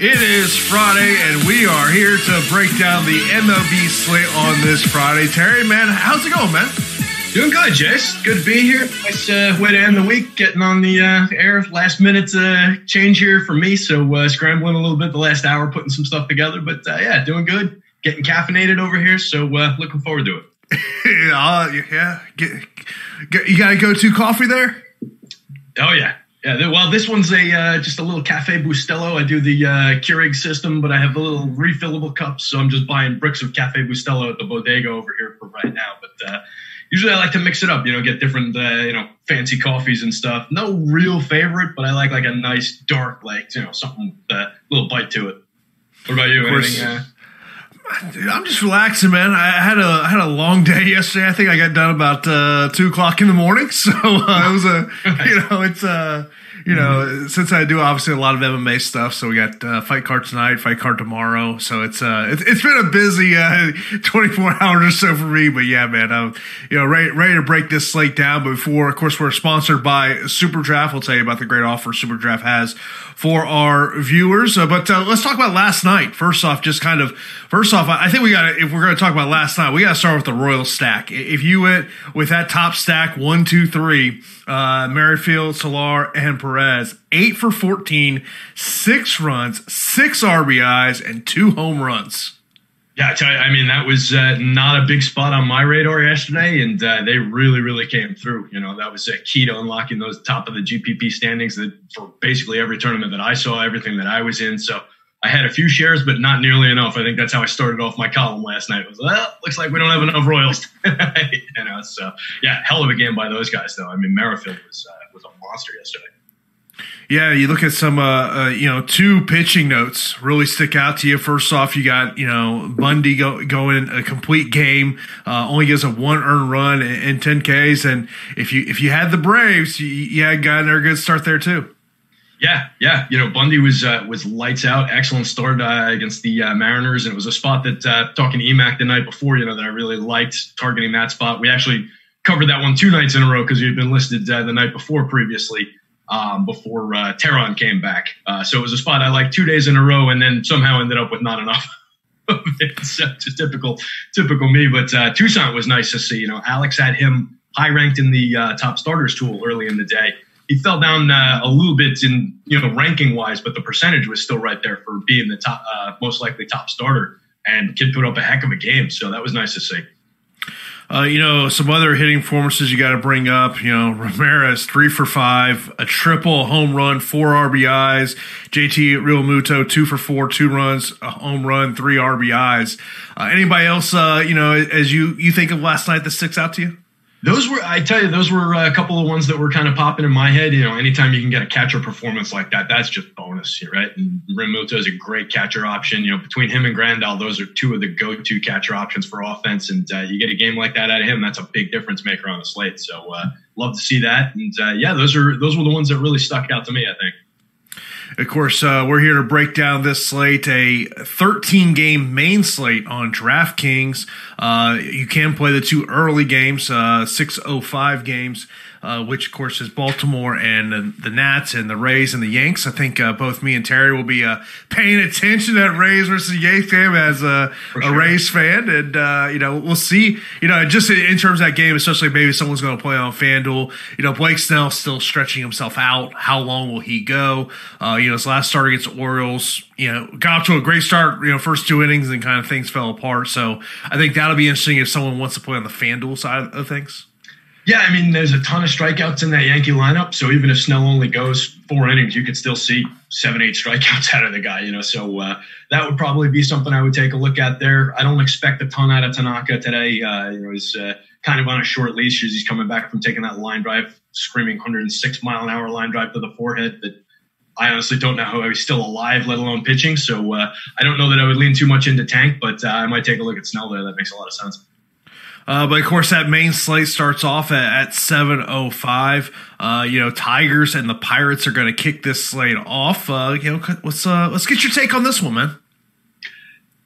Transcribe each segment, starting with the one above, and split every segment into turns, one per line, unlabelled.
It is Friday, and we are here to break down the MLB slate on this Friday. Terry, man, how's it going, man?
Doing good, Jace. Good to be here. Nice uh, way to end the week, getting on the uh, air. Last minute uh, change here for me, so uh, scrambling a little bit the last hour, putting some stuff together. But uh, yeah, doing good. Getting caffeinated over here, so uh, looking forward to it.
yeah, uh, yeah. Get, get, you got to go to coffee there?
Oh yeah, yeah. Well, this one's a uh, just a little Cafe Bustelo. I do the uh, Keurig system, but I have the little refillable cups, so I'm just buying bricks of Cafe Bustelo at the bodega over here for right now. But uh, usually I like to mix it up, you know, get different, uh, you know, fancy coffees and stuff. No real favorite, but I like like a nice dark, like you know, something with a little bite to it. What about you?
Of course.
Anything?
Dude, I'm just relaxing, man. I had a I had a long day yesterday. I think I got done about uh, two o'clock in the morning. So uh, it was a you know it's uh you know since I do obviously a lot of MMA stuff. So we got uh, fight card tonight, fight card tomorrow. So it's uh it's, it's been a busy uh, 24 hours or so for me. But yeah, man, I'm you know ready ready to break this slate down. But before, of course, we're sponsored by Super Draft. We'll tell you about the great offer Super Draft has for our viewers. Uh, but uh, let's talk about last night. First off, just kind of first off, I I think we got to if we're going to talk about last night, we got to start with the Royal stack. If you went with that top stack one, two, three, uh, Merrifield, Soler, and Perez, eight for 14, six runs, six RBIs, and two home runs.
Yeah, I you, I mean, that was uh, not a big spot on my radar yesterday, and uh, they really, really came through. You know, that was a key to unlocking those top of the GPP standings that for basically every tournament that I saw, everything that I was in. So I had a few shares, but not nearly enough. I think that's how I started off my column last night. It was, well, looks like we don't have enough Royals. you know, so yeah, hell of a game by those guys, though. I mean, Merrifield was uh, was a monster yesterday.
Yeah, you look at some, uh, uh, you know, two pitching notes really stick out to you. First off, you got, you know, Bundy go, going a complete game, uh, only gives a one earned run and 10 Ks. And if you, if you had the Braves, you, you had a in there good start there too.
Yeah, yeah. You know, Bundy was uh, was lights out. Excellent start uh, against the uh, Mariners, and it was a spot that uh, talking to Emac the night before. You know that I really liked targeting that spot. We actually covered that one two nights in a row because we had been listed uh, the night before previously. Um, before uh, Teheran came back, uh, so it was a spot I liked two days in a row, and then somehow ended up with not enough. it's just typical, typical me. But Tucson was nice to see. You know, Alex had him high ranked in the top starters tool early in the day. He fell down uh, a little bit in you know ranking wise, but the percentage was still right there for being the top, uh, most likely top starter. And kid put up a heck of a game, so that was nice to see.
Uh, you know, some other hitting performances you got to bring up. You know, Ramirez, three for five, a triple, home run, four RBIs. JT Realmuto, two for four, two runs, a home run, three RBIs. Uh, anybody else, uh, you know, as you, you think of last night that sticks out to you?
Those were, I tell you, those were a couple of ones that were kind of popping in my head. You know, anytime you can get a catcher performance like that, that's just bonus, right? And Realmuto is a great catcher option. You know, between him and Grandal, those are two of the go-to catcher options for offense. And uh, you get a game like that out of him, that's a big difference maker on the slate. So, uh, love to see that. And uh, yeah, those are those were the ones that really stuck out to me. I think.
Of course, uh, we're here to break down this slate, a 13 game main slate on DraftKings. Uh, you can play the two early games, uh, 605 games. Uh, which of course is Baltimore and the, the Nats and the Rays and the Yanks. I think uh, both me and Terry will be uh, paying attention to that Rays versus Yanks game as a,
For
a. Rays fan, and uh, you know we'll see. You know, just in, in terms of that game, especially maybe someone's going to play on FanDuel. You know, Blake Snell still stretching himself out. How long will he go? Uh, you know, his last start against the Orioles, you know, got to a great start. You know, first two innings and kind of things fell apart. So I think that'll be interesting if someone wants to play on the FanDuel side of things.
Yeah, I mean, there's a ton of strikeouts in that Yankee lineup. So even if Snell only goes four innings, you could still see seven, eight strikeouts out of the guy. You know, so uh, that would probably be something I would take a look at there. I don't expect a ton out of Tanaka today. Uh, you know, he's uh, kind of on a short leash as he's coming back from taking that line drive, screaming 106 mile an hour line drive to the forehead. That I honestly don't know how he's still alive, let alone pitching. So uh, I don't know that I would lean too much into Tank, but uh, I might take a look at Snell there. That makes a lot of sense.
Uh, but of course, that main slate starts off at, at 7.05. Uh, you know, Tigers and the Pirates are going to kick this slate off. Uh, you know, let's, uh, let's get your take on this one, man.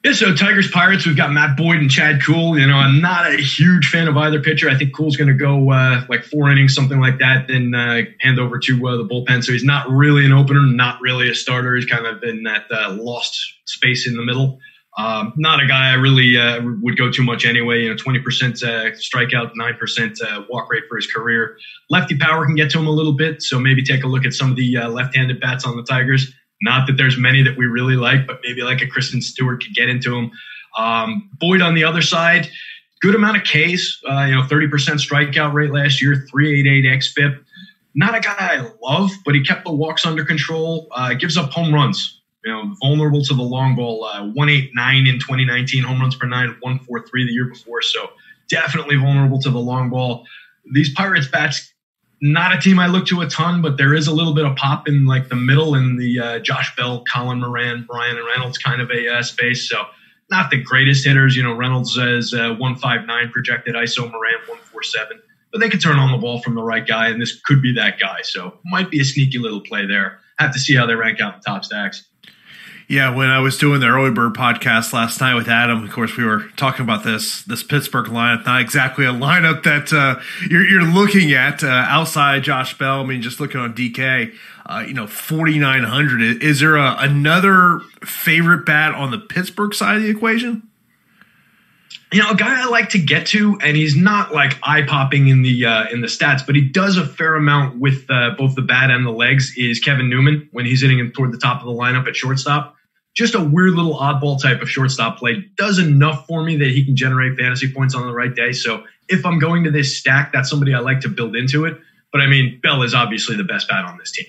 Yeah, so Tigers Pirates, we've got Matt Boyd and Chad Kuhl. You know, I'm not a huge fan of either pitcher. I think Kuhl's going to go uh, like four innings, something like that, then uh, hand over to uh, the bullpen. So he's not really an opener, not really a starter. He's kind of in that uh, lost space in the middle. Um, not a guy I really uh, would go too much anyway. You know, 20% uh, strikeout, 9% uh, walk rate for his career. Lefty power can get to him a little bit, so maybe take a look at some of the uh, left-handed bats on the Tigers. Not that there's many that we really like, but maybe like a Christin Stewart could get into him. Um, Boyd on the other side, good amount of Ks. Uh, you know, 30% strikeout rate last year, 388 xFIP. Not a guy I love, but he kept the walks under control. Uh, gives up home runs. You know, vulnerable to the long ball. Uh, 189 in 2019, home runs per nine, 143 the year before. So definitely vulnerable to the long ball. These Pirates bats not a team I look to a ton, but there is a little bit of pop in like the middle in the uh, Josh Bell, Colin Moran, Bryan and Reynolds kind of a uh, space. So not the greatest hitters. You know, Reynolds is uh, 159 projected, ISO Moran 147, but they could turn on the ball from the right guy, and this could be that guy. So might be a sneaky little play there. Have to see how they rank out in top stacks.
Yeah, when I was doing the early bird podcast last night with Adam, of course, we were talking about this this Pittsburgh lineup. Not exactly a lineup that uh, you're, you're looking at uh, outside Josh Bell. I mean, just looking on DK, uh, you know, forty nine hundred. Is there a, another favorite bat on the Pittsburgh side of the equation?
You know, a guy I like to get to, and he's not like eye popping in the uh, in the stats, but he does a fair amount with uh, both the bat and the legs. Is Kevin Newman when he's hitting him toward the top of the lineup at shortstop? Just a weird little oddball type of shortstop play. Does enough for me that he can generate fantasy points on the right day. So if I'm going to this stack, that's somebody I like to build into it. But I mean, Bell is obviously the best bat on this team.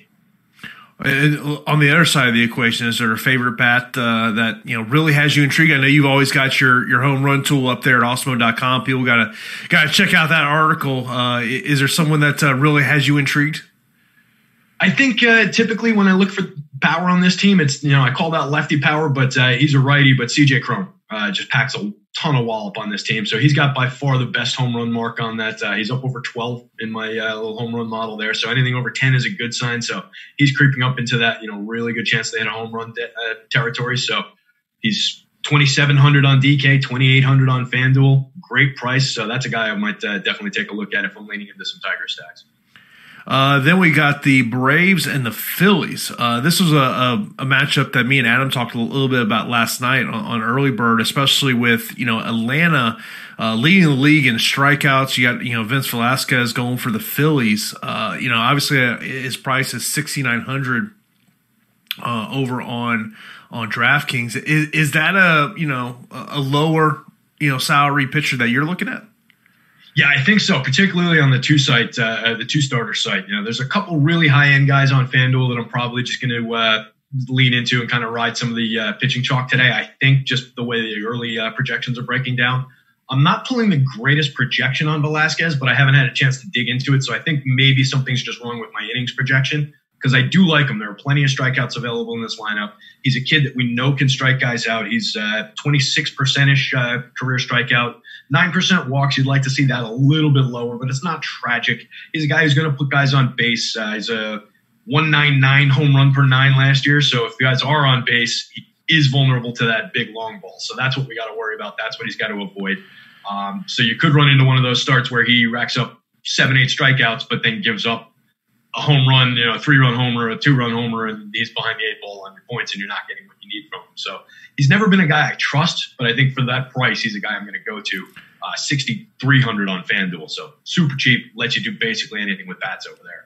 On the other side of the equation, is there a favorite bat uh, that you know really has you intrigued? I know you've always got your your home run tool up there at Awesemo.com. People got to got to check out that article. Uh, is there someone that uh, really has you intrigued?
I think uh, typically when I look for power on this team, it's you know I call that lefty power, but uh, he's a righty. But CJ Cron uh, just packs a ton of wallop on this team, so he's got by far the best home run mark on that. Uh, he's up over 12 in my uh, little home run model there, so anything over 10 is a good sign. So he's creeping up into that you know really good chance to hit a home run de- uh, territory. So he's 2700 on DK, 2800 on FanDuel, great price. So that's a guy I might uh, definitely take a look at if I'm leaning into some Tiger stacks.
Uh, then we got the Braves and the Phillies. Uh, this was a, a, a, matchup that me and Adam talked a little bit about last night on, on Early Bird, especially with you know Atlanta uh, leading the league in strikeouts. You got you know Vince Velasquez going for the Phillies. Uh, you know obviously uh, his price is sixty nine hundred over on on DraftKings. Is, is that a you know a lower you know salary pitcher that you're looking at?
Yeah, I think so. Particularly on the two site, uh, the two starter site. You know, there's a couple really high end guys on FanDuel that I'm probably just going to uh, lean into and kind of ride some of the uh, pitching chalk today. I think just the way the early uh, projections are breaking down. I'm not pulling the greatest projection on Velasquez, but I haven't had a chance to dig into it. So I think maybe something's just wrong with my innings projection because I do like him. There are plenty of strikeouts available in this lineup. He's a kid that we know can strike guys out. He's uh, 26% ish uh, career strikeout, 9% walks. You'd like to see that a little bit lower, but it's not tragic. He's a guy who's going to put guys on base. Uh, he's a 199 home run per nine last year. So if guys are on base, he is vulnerable to that big long ball. So that's what we got to worry about. That's what he's got to avoid. Um, so you could run into one of those starts where he racks up seven, eight strikeouts, but then gives up a home run, you know, a three run homer, a two run homer, and he's behind the eight ball on your points, and you're not getting what you need from him. So he's never been a guy I trust, but I think for that price, he's a guy I'm going to go to. Uh, 6,300 on FanDuel. So super cheap, lets you do basically anything with bats over there.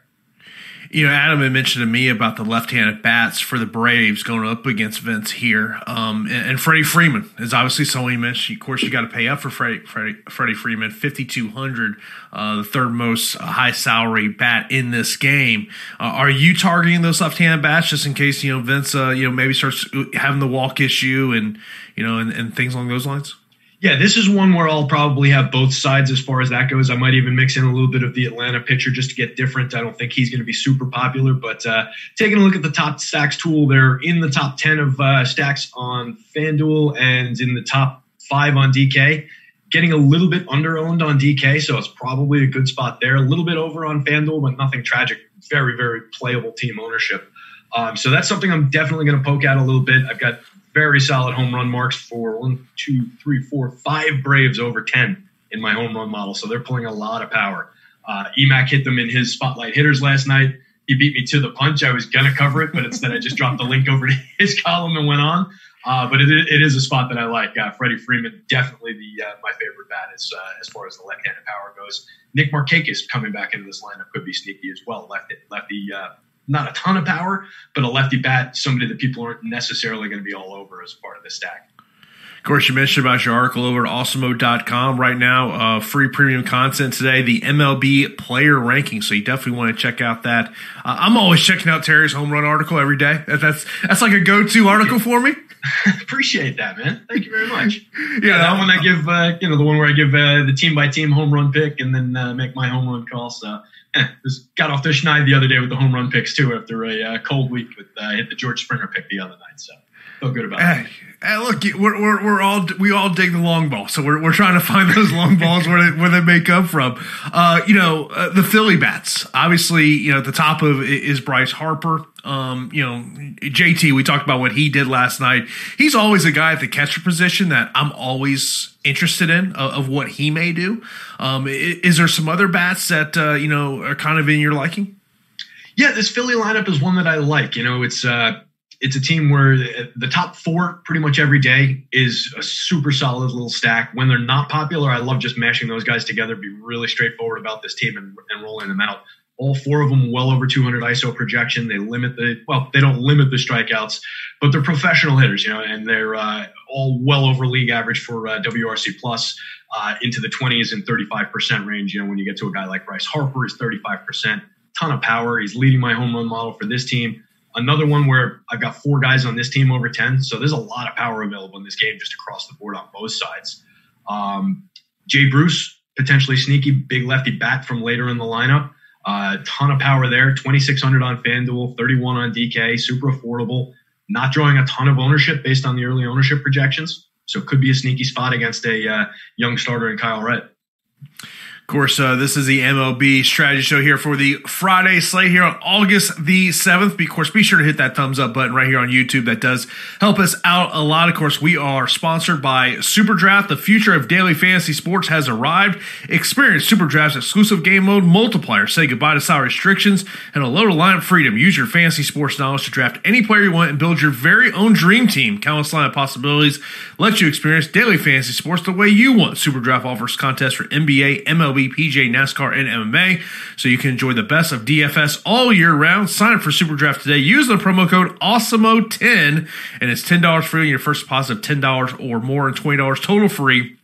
You know, Adam had mentioned to me about the left-handed bats for the Braves going up against Vince here, um, and, and, Freddie Freeman is obviously someone you mentioned. Of course, you got to pay up for Freddie, Freddie, Freddie Freeman, fifty-two hundred, uh, the third most high salary bat in this game. Uh, are you targeting those left-handed bats just in case you know Vince, uh, you know, maybe starts having the walk issue and you know, and, and things along those lines?
Yeah, this is one where I'll probably have both sides as far as that goes. I might even mix in a little bit of the Atlanta pitcher just to get different. I don't think he's going to be super popular, but uh, taking a look at the top stacks tool, they're in the top 10 of uh, stacks on FanDuel and in the top five on DK. Getting a little bit under owned on DK, so it's probably a good spot there. A little bit over on FanDuel, but nothing tragic. Very, very playable team ownership. Um, so that's something I'm definitely going to poke at a little bit. I've got very solid home run marks for one, two, three, four, five Braves over 10 in my home run model. So they're pulling a lot of power. Uh, Emac hit them in his spotlight hitters last night. He beat me to the punch. I was going to cover it, but instead I just dropped the link over to his column and went on. Uh, but it, it is a spot that I like. Uh, Freddie Freeman, definitely the uh, my favorite bat as uh, as far as the left-handed power goes. Nick Markakis coming back into this lineup could be sneaky as well. Lefty, lefty uh, not a ton of power, but a lefty bat, somebody that people aren't necessarily going to be all over as part of the stack.
Of course, you mentioned about your article over at awesemo.com right now. Uh, free premium content today, the MLB player ranking. So you definitely want to check out that. Uh, I'm always checking out Terry's home run article every day. That's that's like a go to article for me.
Appreciate that, man. Thank you very much. yeah, that one I give, uh, you know, the one where I give uh, the team by team home run pick and then uh, make my home run call. So just got off the schneid the other day with the home run picks too after a uh, cold week with uh, hit the George Springer pick the other night. So feel good about
hey. Hey, look, we're, we're, we're all we all dig the long ball, so we're, we're trying to find those long balls where they, where they may come from. Uh, you know, uh, the Philly bats. Obviously, you know, at the top of is Bryce Harper. Um, you know, JT. We talked about what he did last night. He's always a guy at the catcher position that I'm always interested in uh, of what he may do. Um, is there some other bats that uh, you know are kind of in your liking?
Yeah, this Philly lineup is one that I like. You know, it's uh, it's a team where the top four pretty much every day is a super solid little stack. When they're not popular, I love just mashing those guys together. Be really straightforward about this team and, and rolling them out. All four of them well over 200 ISO projection. They limit the well, they don't limit the strikeouts, but they're professional hitters, you know, and they're uh, all well over league average for uh, WRC plus uh, into the 20s and 35% range. You know, when you get to a guy like Bryce Harper, is 35%, ton of power. He's leading my home run model for this team. Another one where I've got four guys on this team over 10. So there's a lot of power available in this game just across the board on both sides. Um, Jay Bruce, potentially sneaky, big lefty bat from later in the lineup. A uh, ton of power there. 2,600 on FanDuel, 31 on DK, super affordable. Not drawing a ton of ownership based on the early ownership projections. So it could be a sneaky spot against a uh, young starter in Kyle Wright.
Of course, uh, this is the MLB strategy show here for the Friday slate here on August the 7th. Of course, be sure to hit that thumbs up button right here on YouTube. That does help us out a lot. Of course, we are sponsored by Superdraft. The future of daily fantasy sports has arrived. Experience Superdraft's exclusive game mode multiplier. Say goodbye to salary restrictions and a load of lineup freedom. Use your fantasy sports knowledge to draft any player you want and build your very own dream team. Countless lineup possibilities let you experience daily fantasy sports the way you want. Superdraft offers contests for NBA, MLB, MLB, PGA, NASCAR, and MMA. So you can enjoy the best of DFS all year round. Sign up for Super Draft today. Use the promo code AWESEMO10 and it's $10 free on your first deposit of $10 or more and $20 total free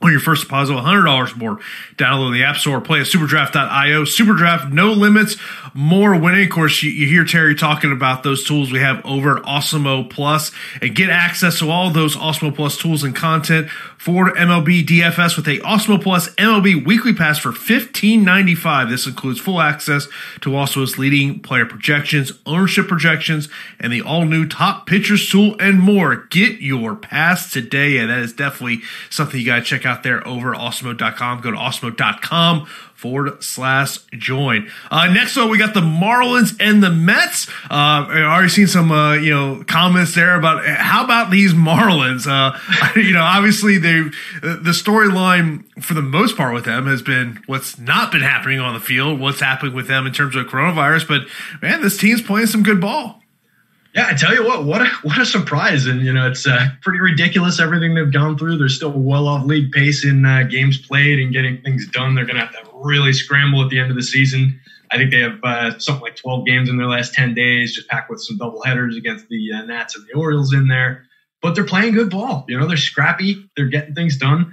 on your first deposit of $100 or more. Download the App Store, play at superdraft.io. Superdraft, no limits, more winning. Of course, you, you, hear Terry talking about those tools we have over at Awesemo Plus and get access to all those Awesemo Plus tools and content for MLB DFS with a Awesemo Plus MLB weekly pass for $15.95. This includes full access to Awesemo's leading player projections, ownership projections, and the all new top pitchers tool and more. Get your pass today. And that is definitely something you got to check out there over at awesemo.com. Go to awesemo.com forward slash join. Uh, next one, we got the Marlins and the Mets. Uh, I already seen some, uh, you know, comments there about how about these Marlins? Uh, you know, obviously they the storyline for the most part with them has been what's not been happening on the field, what's happening with them in terms of coronavirus. But man, this team's playing some good ball.
Yeah, I tell you what, what a what a surprise! And you know, it's uh, pretty ridiculous everything they've gone through. They're still well off league pace in uh, games played and getting things done. They're going to have to really scramble at the end of the season. I think they have uh, something like 12 games in their last 10 days, just packed with some double headers against the uh, Nats and the Orioles in there. But they're playing good ball. You know, they're scrappy. They're getting things done.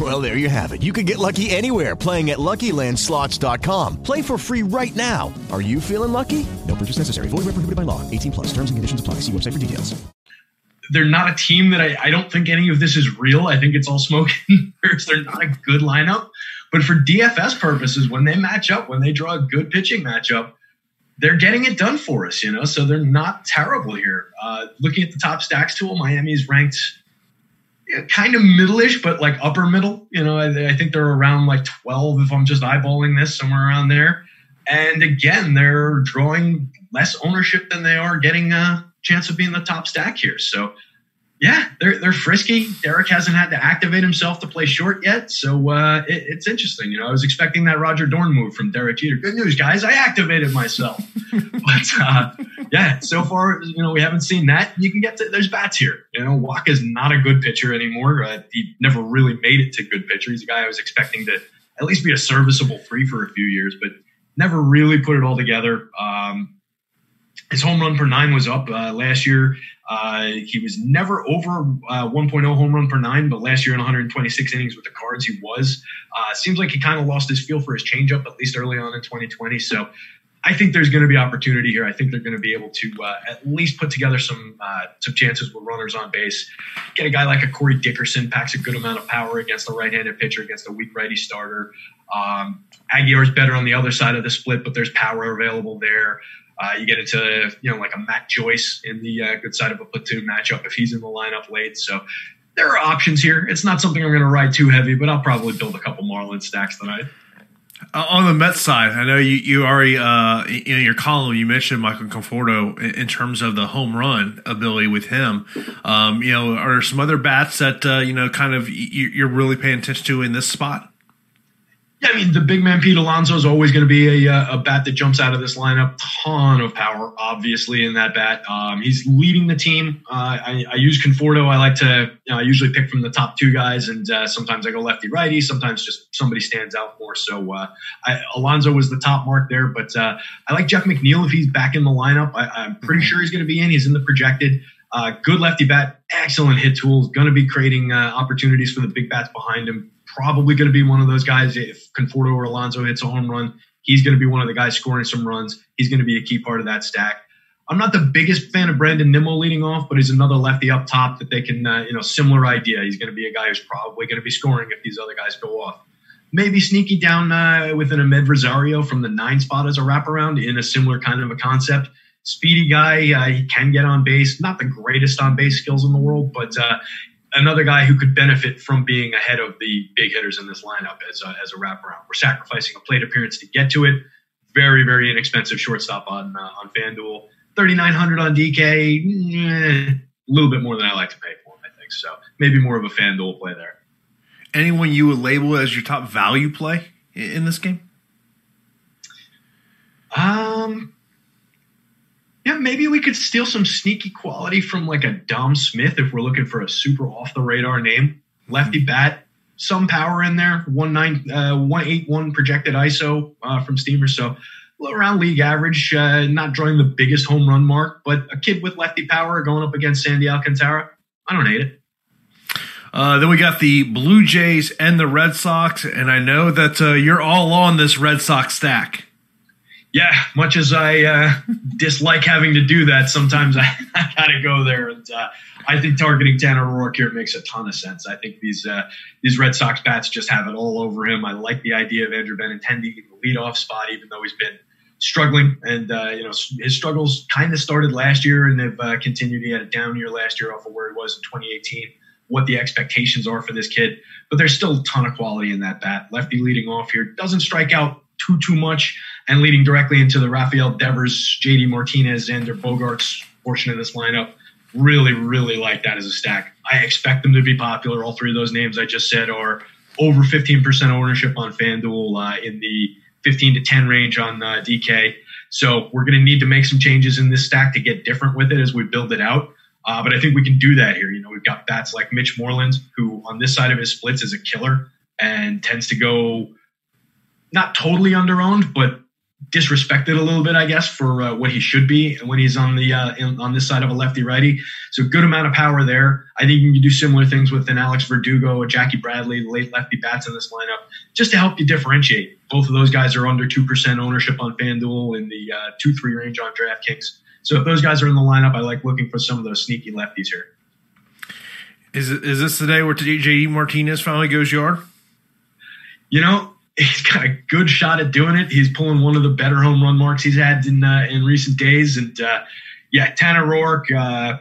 Well, there you have it. You can get lucky anywhere playing at LuckyLandSlots.com. Play for free right now. Are you feeling lucky? No purchase necessary. Void where prohibited by law. 18 plus. Terms and conditions apply. See website for details.
They're not a team that I, I don't think any of this is real. I think it's all smoke and. They're not a good lineup. But for DFS purposes, when they match up, when they draw a good pitching matchup, they're getting it done for us, you know. So they're not terrible here. Uh, looking at the top stacks tool, Miami's ranked yeah, kind of middle-ish, but like upper middle. You know, I, I, think they're around like 12 if I'm just eyeballing this, somewhere around there. And again, they're drawing less ownership than they are getting a chance of being the top stack here. So yeah, they're they're frisky. Derek hasn't had to activate himself to play short yet, so uh, it, it's interesting. You know, I was expecting that Roger Dorn move from Derek Jeter. Good news, guys! I activated myself, but uh, yeah, so far you know we haven't seen that. You can get to there's bats here. You know, Wacha is not a good pitcher anymore. Uh, he never really made it to good pitcher. He's a guy I was expecting to at least be a serviceable three for a few years, but never really put it all together. Um, his home run per nine was up uh, last year. Uh, he was never over uh, 1.0 home run per nine, but last year in 126 innings with the Cards, he was. Uh, seems like he kind of lost his feel for his changeup, at least early on in 2020. So I think there's going to be opportunity here. I think they're going to be able to uh, at least put together some uh, some chances with runners on base. Get a guy like a Corey Dickerson packs a good amount of power against a right-handed pitcher against a weak righty starter. Um, Aguilar's better on the other side of the split, but there's power available there. Uh, you get into you know like a Matt Joyce in the uh, good side of a platoon matchup if he's in the lineup late. So there are options here. It's not something I'm going to ride too heavy, but I'll probably build a couple Marlin stacks tonight.
Uh, on the Mets side, I know you you already uh, in your column you mentioned Michael Conforto in, in, terms of the home run ability with him. Um, you know, are there some other bats that uh, you know kind of you're really paying attention to in this spot?
Yeah, I mean, the big man Pete Alonso is always going to be a, uh, a, bat that jumps out of this lineup. Ton of power, obviously, in that bat. Um, he's leading the team. Uh, I, I, use Conforto. I like to, you know, I usually pick from the top two guys, and uh, sometimes I go lefty righty. Sometimes just somebody stands out more. So uh, I, Alonso was the top mark there, but uh, I like Jeff McNeil if he's back in the lineup. I, am pretty mm-hmm. sure he's going to be in. He's in the projected. Uh, good lefty bat, excellent hit tools, going to be creating opportunities for the big bats behind him probably going to be one of those guys. If Conforto or Alonso hits a home run, he's going to be one of the guys scoring some runs. He's going to be a key part of that stack. I'm not the biggest fan of Brandon Nimmo leading off, but he's another lefty up top that they can, uh, you know, similar idea. He's going to be a guy who's probably going to be scoring if these other guys go off. Maybe sneaky down uh, with an Amed Rosario from the nine spot as a wraparound in a similar kind of a concept. Speedy guy, uh, he can get on base. Not the greatest on base skills in the world, but uh, another guy who could benefit from being ahead of the big hitters in this lineup as a, as a wraparound. We're sacrificing a plate appearance to get to it. Very, very inexpensive shortstop on uh, on FanDuel. 3900 on DK, eh, a little bit more than I like to pay for him, I think. So maybe more of a FanDuel play there.
Anyone you would label as your top value play in this game?
Um, yeah, maybe we could steal some sneaky quality from like a Dom Smith if we're looking for a super off the radar name. Lefty mm-hmm. bat, some power in there, one nine uh, one eight one projected ISO uh, from Steamer. So around league average, uh, not drawing the biggest home run mark, but a kid with lefty power going up against Sandy Alcantara. I don't hate it.
Uh, then we got the Blue Jays and the Red Sox, and I know that uh, you're all on this Red Sox stack.
Yeah, much as I uh, dislike having to do that, sometimes I, I got to go there. And uh, I think targeting Tanner Roark here makes a ton of sense. I think these uh, these Red Sox bats just have it all over him. I like the idea of Andrew Benintendi in the leadoff spot, even though he's been struggling. And uh, you know his struggles kind of started last year and have uh, continued. He had a down year last year off of where he was in 2018. What the expectations are for this kid, but there's still a ton of quality in that bat. Lefty leading off here doesn't strike out too too much, and leading directly into the Rafael Devers, JD Martinez, Xander Bogaerts portion of this lineup. Really, really like that as a stack. I expect them to be popular. All three of those names I just said are over 15% ownership on FanDuel uh, in the 15 to 10 range on uh, DK. So we're going to need to make some changes in this stack to get different with it as we build it out. Uh, but I think we can do that here. You know, we've got bats like Mitch Moreland, who on this side of his splits is a killer and tends to go not totally underowned, but disrespected a little bit, I guess, for uh, what he should be when he's on the uh, in, on this side of a lefty righty. So good amount of power there. I think you can do similar things with an Alex Verdugo, a Jackie Bradley, late lefty bats in this lineup, just to help you differentiate. Both of those guys are under two percent ownership on FanDuel in the uh, two three range on DraftKings. So if those guys are in the lineup, I like looking for some of those sneaky lefties here.
Is it, is this the day where JD Martinez finally goes yard?
You know, he's got a good shot at doing it. He's pulling one of the better home run marks he's had in uh, in recent days. And uh, yeah, Tanner Roark. Uh,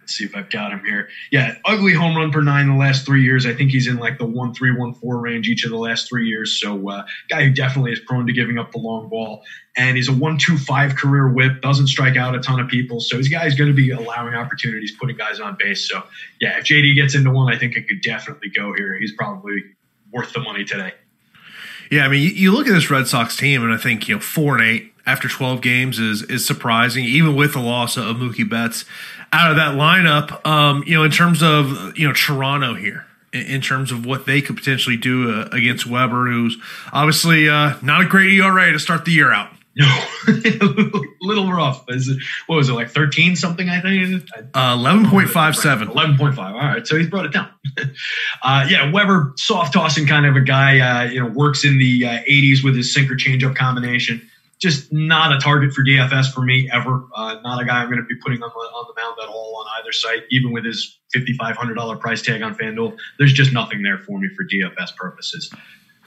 let's see if I've got him here. Yeah, ugly home run per nine in the last three years. I think he's in like the one three one four range each of the last three years. So uh, guy who definitely is prone to giving up the long ball. And he's a one two five career whip. Doesn't strike out a ton of people. So he's guy who's going to be allowing opportunities, putting guys on base. So yeah, if JD gets into one, I think it could definitely go here. He's probably worth the money today.
Yeah, I mean, you, look at this Red Sox team, and I think you know four and eight after twelve games is is surprising, even with the loss of Mookie Betts out of that lineup. Um, you know, in terms of you know Toronto here, in, in terms of what they could potentially do uh, against Weber, who's obviously uh, not a great ERA to start the year out.
No, a little rough. Is it, what was it like thirteen something? I think
uh, eleven point five seven.
Eleven point five. All right, so he's brought it down. uh, yeah, Weber, soft tossing kind of a guy. Uh, you know, works in the uh, eighties with his sinker changeup combination. Just not a target for DFS for me ever. Uh, not a guy I'm going to be putting on the on the mound at all on either site, even with his fifty five hundred dollar price tag on FanDuel. There's just nothing there for me for DFS purposes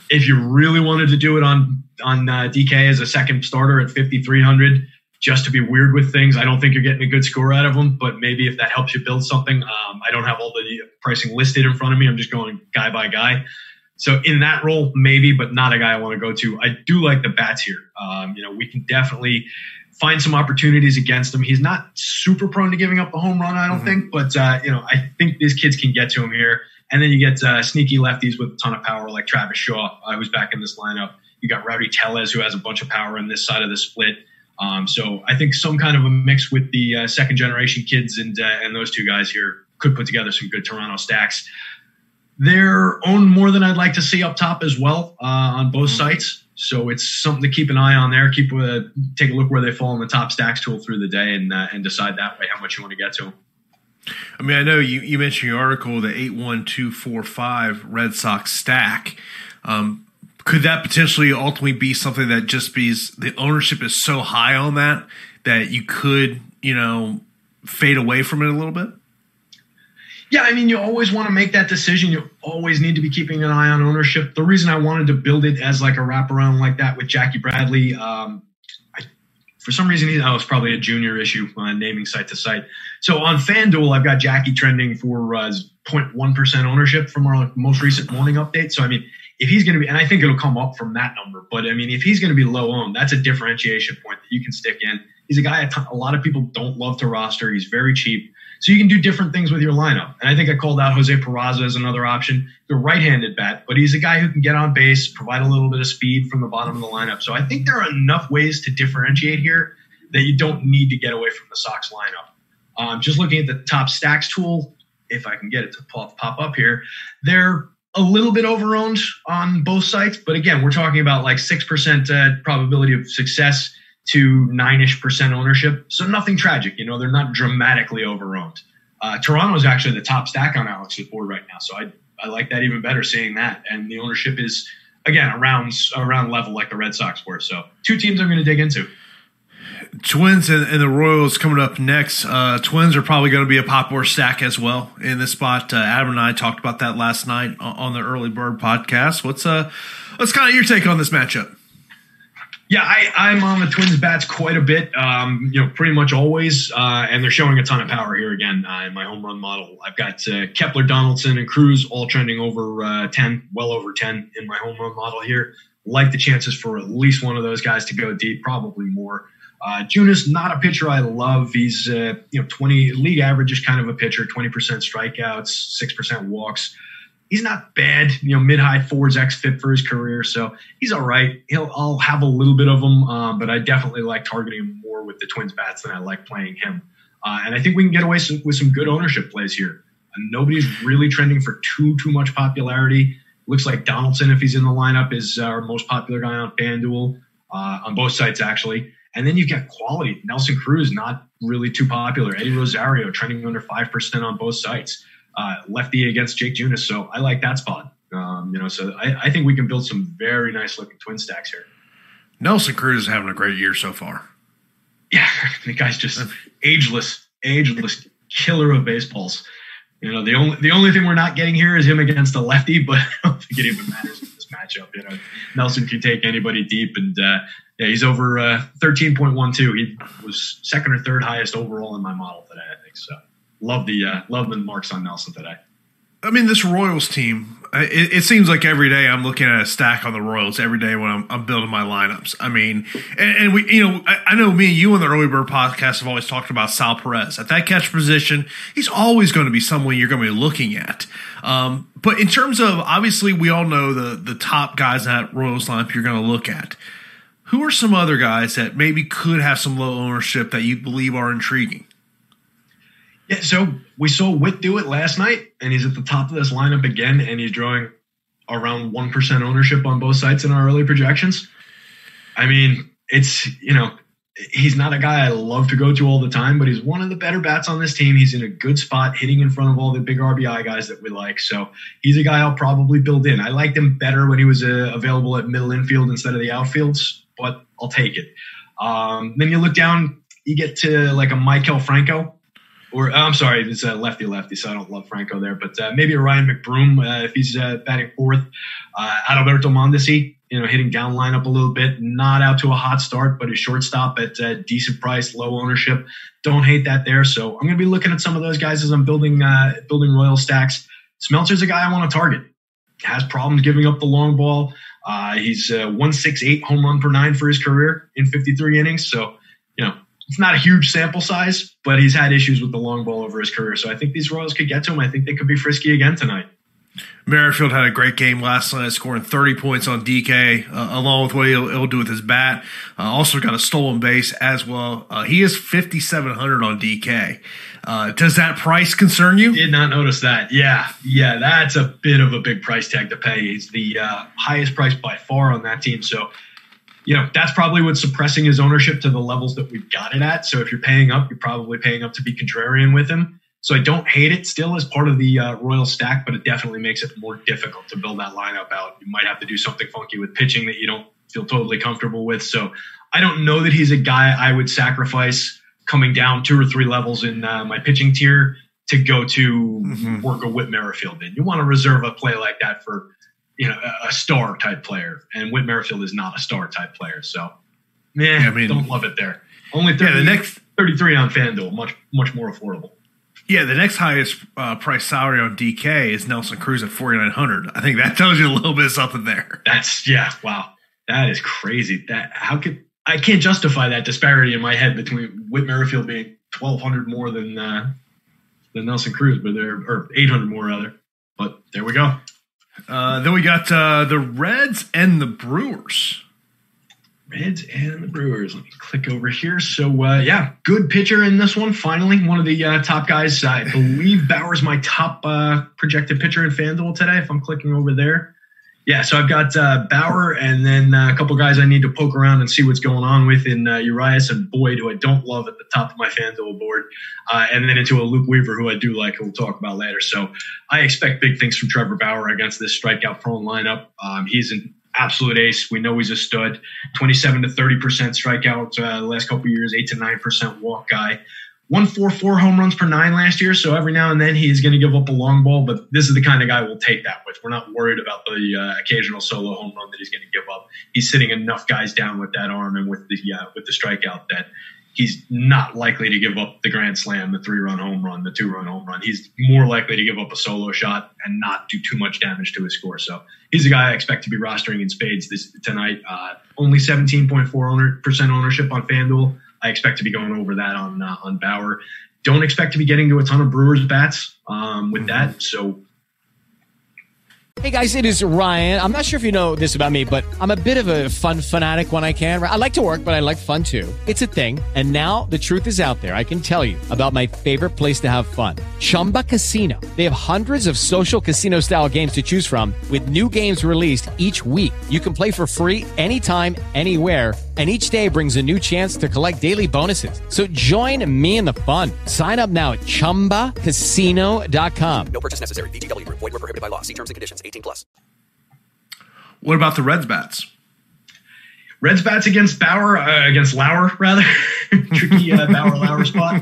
if you really wanted to do it on on uh, DK as a second starter at 5300 just to be weird with things, I don't think you're getting a good score out of them. But maybe if that helps you build something, um, I don't have all the pricing listed in front of me. I'm just going guy by guy. So in that role, maybe, but not a guy I want to go to. I do like the bats here. Um, you know, we can definitely find some opportunities against him. He's not super prone to giving up the home run, I don't mm-hmm. think, but uh, you know, I think these kids can get to him here. And then you get uh, sneaky lefties with a ton of power, like Travis Shaw, uh, who's back in this lineup. You got Rowdy Tellez, who has a bunch of power in this side of the split. Um, so I think some kind of a mix with the uh, second generation kids and uh, and those two guys here could put together some good Toronto stacks. They're owned more than I'd like to see up top as well uh, on both mm-hmm. sites. So it's something to keep an eye on there. Keep uh, take a look where they fall in the top stacks tool through the day and and decide that way how much you want to get to them.
I mean, I know you, you mentioned your article, the 81245 Red Sox stack. Um, could that potentially ultimately be something that just be the ownership is so high on that that you could, you know, fade away from it a little bit?
Yeah, I mean, you always want to make that decision. You always need to be keeping an eye on ownership. The reason I wanted to build it as like a wraparound like that with Jackie Bradley, um, for some reason, he, oh, it's probably a junior issue uh, naming site to site. So on FanDuel, I've got Jackie trending for uh, 0.1% ownership from our most recent morning update. So, I mean, if he's going to be, and I think it'll come up from that number, but I mean, if he's going to be low owned, that's a differentiation point that you can stick in. He's a guy a lot of people don't love to roster. He's very cheap. So you can do different things with your lineup. And I think I called out Jose Peraza as another option. The right-handed bat, but he's a guy who can get on base, provide a little bit of speed from the bottom of the lineup. So I think there are enough ways to differentiate here that you don't need to get away from the Sox lineup. Um, just looking at the top stacks tool, if I can get it to pop, pop up here, they're a little bit overowned on both sites. But again, we're talking about like 6% uh, probability of success to nine ish percent ownership. So nothing tragic. You know, they're not dramatically overowned. Uh, Toronto is actually the top stack on Alex's board right now. So I, I like that even better seeing that. And the ownership is again around around level like the Red Sox were. So two teams I'm going to dig into.
Twins and, and, the Royals coming up next. Uh, Twins are probably going to be a popular stack as well in this spot. Uh, Adam and I talked about that last night on the Early Bird podcast. What's uh, what's kind of your take on this matchup?
Yeah, I, am on the Twins bats quite a bit. Um, you know, pretty much always, uh, and they're showing a ton of power here again uh, in my home run model. I've got uh, Kepler, Donaldson, and Cruz all trending over uh, ten, well over ten in my home run model here. Like the chances for at least one of those guys to go deep, probably more. Uh, Junis, not a pitcher I love. He's uh, you know 20 league average is kind of a pitcher, 20% strikeouts, 6% walks he's not bad, you know, mid high fours xFIP for his career. So he's all right. He'll I'll have a little bit of him, uh, but I definitely like targeting him more with the Twins bats than I like playing him. Uh, and I think we can get away some, with some good ownership plays here. And nobody's really trending for too too much popularity. Looks like Donaldson, if he's in the lineup, is our most popular guy on FanDuel uh, on both sites actually. And then you've got quality. Nelson Cruz, not really too popular. Eddie Rosario trending under five percent on both sites uh, lefty against Jake Junis. So I like that spot. Um, you know, so I, I, think we can build some very nice looking twin stacks here.
Nelson Cruz is having a great year so far.
Yeah, the guy's just ageless, ageless killer of baseballs. You know, the only the only thing we're not getting here is him against a lefty, but I don't think it even matters in this matchup. You know, Nelson can take anybody deep, and uh, yeah, he's over uh, thirteen point one two. He was second or third highest overall in my model today, I think. So love the uh, love the marks on Nelson today.
I mean, this Royals team. It, it, seems like every day I'm looking at a stack on the Royals every day when I'm, I'm building my lineups. I mean, and, and we, you know, I, I, know me and you on the Early Bird podcast have always talked about Sal Perez at that catch position. He's always going to be someone you're going to be looking at. Um, but in terms of obviously, we all know the the top guys that Royals lineup you're going to look at. Who are some other guys that maybe could have some low ownership that you believe are intriguing?
Yeah, so we saw Whit do it last night, and he's at the top of this lineup again, and he's drawing around 1% ownership on both sites in our early projections. I mean, it's, you know, he's not a guy I love to go to all the time, but he's one of the better bats on this team. He's in a good spot, hitting in front of all the big RBI guys that we like. So he's a guy I'll probably build in. I liked him better when he was uh, available at middle infield instead of the outfields, but I'll take it. Um, then you look down, you get to like a Maikel Franco or I'm sorry, it's a lefty lefty, so I don't love Franco there, but uh, maybe a Ryan McBroom uh, if he's uh, batting fourth. Uh, Adalberto Mondesi, you know, hitting down lineup a little bit, not out to a hot start, but a shortstop at a decent price, low ownership. Don't hate that there. So I'm going to be looking at some of those guys as I'm building building Royal stacks. Smeltzer's a guy I want to target. Has problems giving up the long ball. Uh, he's uh, 168 home run per nine for his career in 53 innings. So, you know, it's not a huge sample size, but he's had issues with the long ball over his career. So I think these Royals could get to him. I think they could be frisky again tonight.
Merrifield had a great game last night, scoring 30 points on DK, uh, along with what he'll, he'll, do with his bat. Uh, also got a stolen base as well. Uh, he is 5,700 on DK. Uh, does that price concern you?
Did not notice that. Yeah, yeah, that's a bit of a big price tag to pay. He's the uh, highest price by far on that team. So you know, that's probably what's suppressing his ownership to the levels that we've got it at. So if you're paying up, you're probably paying up to be contrarian with him. So I don't hate it still as part of the uh, Royal stack, but it definitely makes it more difficult to build that lineup out. You might have to do something funky with pitching that you don't feel totally comfortable with. So I don't know that he's a guy I would sacrifice coming down two or three levels in uh, my pitching tier to go to mm-hmm. work a Whit Merrifield in. You want to reserve a play like that for you know, a star type player, and Whit Merrifield is not a star type player. So, man, yeah, I mean, don't love it there. Only 30, yeah, the next 33 on FanDuel, much much more affordable.
Yeah, the next highest uh, price salary on DK is Nelson Cruz at 4900. I think that tells you a little bit of something there.
That's yeah, wow. That is crazy. That how could I can't justify that disparity in my head between Whit Merrifield being 1200 more than uh, than Nelson Cruz, but they're or 800 more rather. But there we go.
Uh, then we got uh, the Reds and the Brewers.
Reds and the Brewers. Let me click over here. So, uh, yeah, good pitcher in this one. Finally, one of the uh, top guys. I believe Bauer's my top uh, projected pitcher in FanDuel today. If I'm clicking over there, yeah, so I've got uh, Bauer and then uh, a couple guys I need to poke around and see what's going on with in uh, Urias and Boyd, who I don't love at the top of my FanDuel board, uh, and then into a Luke Weaver, who I do like, who we'll talk about later. So I expect big things from Trevor Bauer against this strikeout prone lineup. Um, he's an absolute ace. We know he's a stud. 27 to 30% strikeout uh, the last couple years, 8 to 9% walk guy. 144 home runs per nine last year. So every now and then he's going to give up a long ball, but this is the kind of guy we'll take that with. We're not worried about the uh, occasional solo home run that he's going to give up. He's sitting enough guys down with that arm and with the uh, with the strikeout that he's not likely to give up the grand slam, the three run home run, the two run home run. He's more likely to give up a solo shot and not do too much damage to his score. So he's a guy I expect to be rostering in spades this tonight. Uh, only 17.4 percent ownership on FanDuel. I expect to be going over that on uh, on Bauer. Don't expect to be getting to a ton of Brewers bats um, with that. So
Hey guys, it is Ryan. I'm not sure if you know this about me, but I'm a bit of a fun fanatic when I can. I like to work, but I like fun too. It's a thing. And now the truth is out there. I can tell you about my favorite place to have fun Chumba Casino. They have hundreds of social casino style games to choose from, with new games released each week. You can play for free anytime, anywhere. And each day brings a new chance to collect daily bonuses. So join me in the fun. Sign up now at chumbacasino.com.
No purchase necessary. VGW Group. Void were prohibited by law. See terms and conditions. 18 plus.
What about the Reds bats?
Reds bats against Bauer, uh, against Lauer, rather. Tricky uh, Bauer Lauer spot.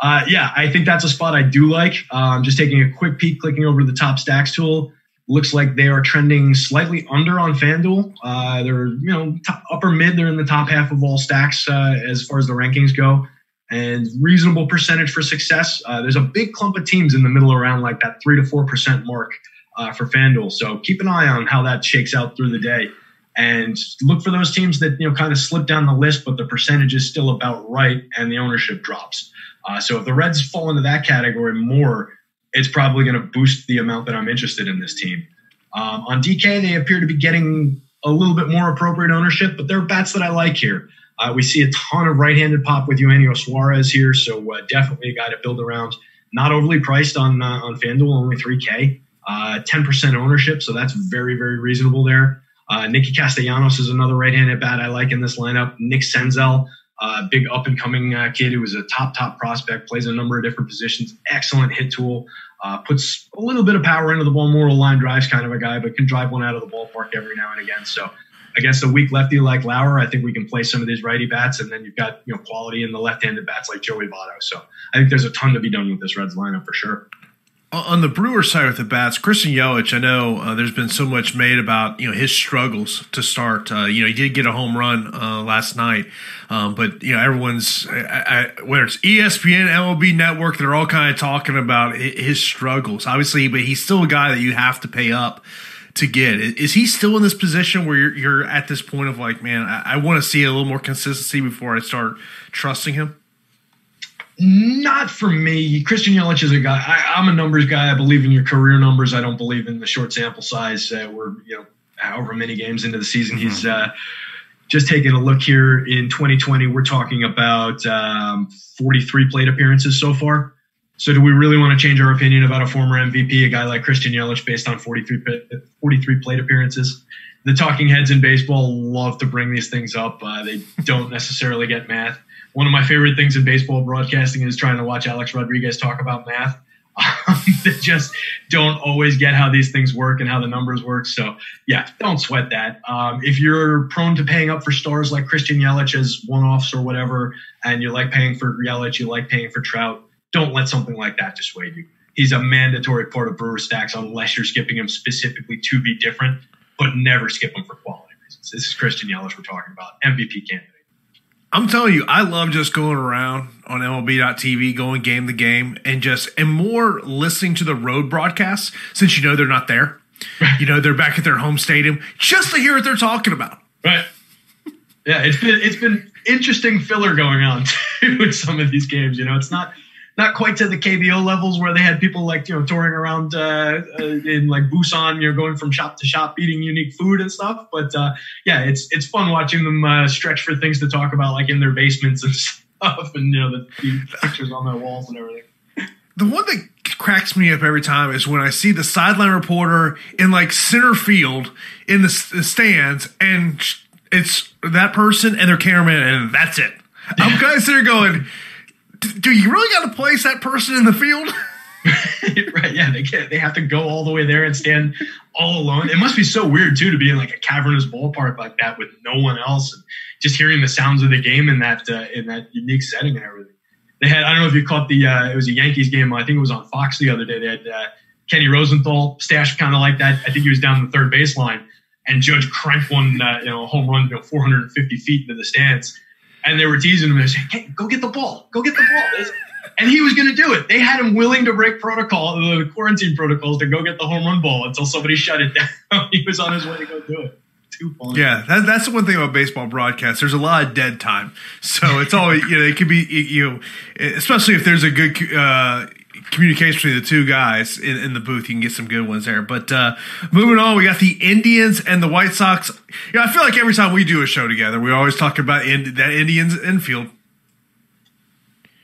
Uh, yeah, I think that's a spot I do like. Um, just taking a quick peek, clicking over to the top stacks tool. Looks like they are trending slightly under on FanDuel. Uh, they're, you know, top, upper mid. They're in the top half of all stacks uh, as far as the rankings go. And reasonable percentage for success. Uh, there's a big clump of teams in the middle around like that three to four percent mark uh, for FanDuel. So keep an eye on how that shakes out through the day, and look for those teams that you know kind of slip down the list, but the percentage is still about right, and the ownership drops. Uh, so if the Reds fall into that category more, it's probably going to boost the amount that I'm interested in this team. Um, on DK, they appear to be getting a little bit more appropriate ownership, but they're bats that I like here. Uh, we see a ton of right-handed pop with Eugenio Suarez here, so uh, definitely a guy to build around. Not overly priced on uh, on FanDuel, only 3K. Uh, 10% ownership, so that's very, very reasonable there. Uh, Nicky Castellanos is another right-handed bat I like in this lineup. Nick Senzel, uh, big up-and-coming uh, kid who is a top, top prospect, plays a number of different positions, excellent hit tool, uh, puts a little bit of power into the ball, more line drives kind of a guy, but can drive one out of the ballpark every now and again. So against a weak lefty like Lauer, I think we can play some of these righty bats, and then you've got you know quality in the left-handed bats like Joey Votto. So I think there's a ton to be done with this Reds lineup for sure.
On the Brewers side with the bats, Christian Yelich, I know uh, there's been so much made about you know his struggles to start. Uh, you know he did get a home run uh, last night, um, but you know everyone's I, I, whether it's ESPN, MLB Network, they're all kind of talking about his struggles. Obviously, but he's still a guy that you have to pay up to get. Is he still in this position where you're, you're at this point of like, man, I, I want to see a little more consistency before I start trusting him?
Not for me. Christian Yelich is a guy. I, I'm a numbers guy. I believe in your career numbers. I don't believe in the short sample size. Uh, we're you know however many games into the season. Mm-hmm. He's uh, just taking a look here in 2020. We're talking about um, 43 plate appearances so far. So do we really want to change our opinion about a former MVP, a guy like Christian Yelich, based on 43, 43 plate appearances? The talking heads in baseball love to bring these things up. Uh, they don't necessarily get math one of my favorite things in baseball broadcasting is trying to watch Alex Rodriguez talk about math. Um, that just don't always get how these things work and how the numbers work. So yeah, don't sweat that. Um, if you're prone to paying up for stars like Christian Yelich as one-offs or whatever, and you like paying for Yelich, you like paying for Trout, don't let something like that dissuade you. He's a mandatory part of Brewer stacks unless you're skipping him specifically to be different, but never skip him for quality reasons. This is Christian Yelich we're talking about, MVP candidate.
I'm telling you, I love just going around on MLB.TV, going game to game, and just and more listening to the road broadcasts since you know they're not there. you know they're back at their home stadium, just to hear what they're talking about.
Right. Yeah, it's been it's been interesting filler going on too with some of these games. You know, it's not not quite to the KBO levels where they had people like you know touring around uh, uh, in like Busan, you know, going from shop to shop, eating unique food and stuff. But uh, yeah, it's it's fun watching them uh, stretch for things to talk about, like in their basements and stuff, and you know the, the pictures on their walls and everything.
The one that cracks me up every time is when I see the sideline reporter in like center field in the, the stands, and it's that person and their cameraman, and that's it. I'm kind of sitting there going do you really got to place that person in the field?
right, yeah, they can't. They have to go all the way there and stand all alone. It must be so weird too to be in like a cavernous ballpark like that with no one else, and just hearing the sounds of the game in that uh, in that unique setting and everything. They had I don't know if you caught the uh, it was a Yankees game. I think it was on Fox the other day. They had uh, Kenny Rosenthal stashed kind of like that. I think he was down the third baseline, and Judge cranked one uh, you know a home run you know 450 feet into the stands, and they were teasing him. They saying, "Hey, go get the ball, go get the ball." and he was going to do it. They had him willing to break protocol, the quarantine protocols, to go get the home run ball until somebody shut it down. he was on his way to go do it. Too funny.
Yeah, that, that's the one thing about baseball broadcasts. There's a lot of dead time, so it's always you know it could be you know especially if there's a good uh, communication between the two guys in, in, the booth, you can get some good ones there. But uh, moving on, we got the Indians and the White Sox. Yeah, I feel like every time we do a show together, we always talk about in, that Indians infield.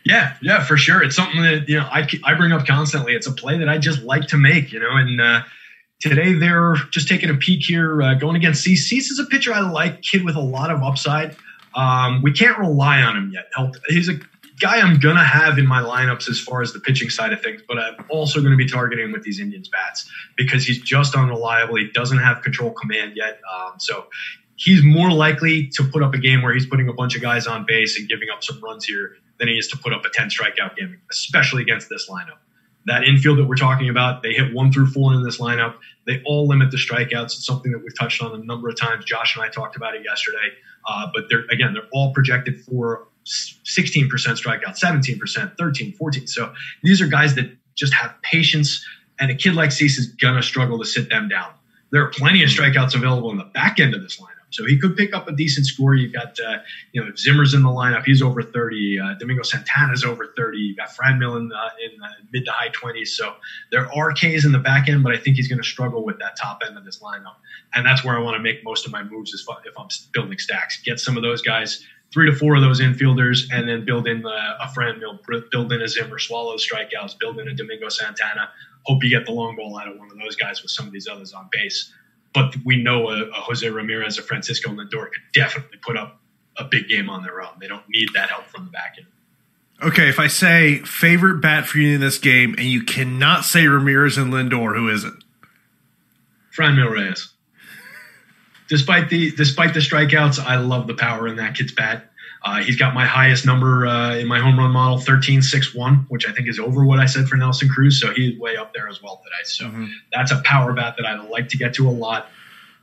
Yeah, yeah, for sure. It's something that you know I I bring up constantly. It's a play that I just like to make, you know. And uh, today they're just taking a peek here, uh, going against Cease. Cease is a pitcher I like, kid with a lot of upside. Um, we can't rely on him yet. He's a guy I'm gonna have in my lineups as far as the pitching side of things, but I'm also gonna be targeting with these Indians bats because he's just unreliable. He doesn't have control command yet, um, so he's more likely to put up a game where he's putting a bunch of guys on base and giving up some runs here than he is to put up a 10 strikeout game, especially against this lineup. That infield that we're talking about, they hit one through four in this lineup. They all limit the strikeouts. It's something that we've touched on a number of times. Josh and I talked about it yesterday. Uh, but they're again, they're all projected for 16% strikeout, 17%, 13, 14. So these are guys that just have patience, and a kid like Cease is gonna struggle to sit them down. There are plenty of strikeouts available in the back end of this lineup. So he could pick up a decent score. You've got, uh, you know, Zimmer's in the lineup. He's over 30. Uh, Domingo Santana's over 30. You've got Franmil in, uh, in the mid to high 20s. So there are Ks in the back end, but I think he's going to struggle with that top end of this lineup. And that's where I want to make most of my moves if I'm building stacks. Get some of those guys, three to four of those infielders, and then build in a Franmil, build in a Zimmer, swallow strikeouts, build in a Domingo Santana. Hope you get the long ball out of one of those guys with some of these others on base but we know a, a Jose Ramirez, a Francisco Lindor could definitely put up a big game on their own. They don't need that help from the back end.
Okay, if I say favorite bat for you in this game, and you cannot say Ramirez and Lindor, who is it?
Franmil Reyes. Despite the despite the strikeouts, I love the power in that kid's bat. Uh, he's got my highest number uh, in my home run model, 13.61, which I think is over what I said for Nelson Cruz. So he's way up there as well today. So mm-hmm. that's a power bat that I'd like to get to a lot.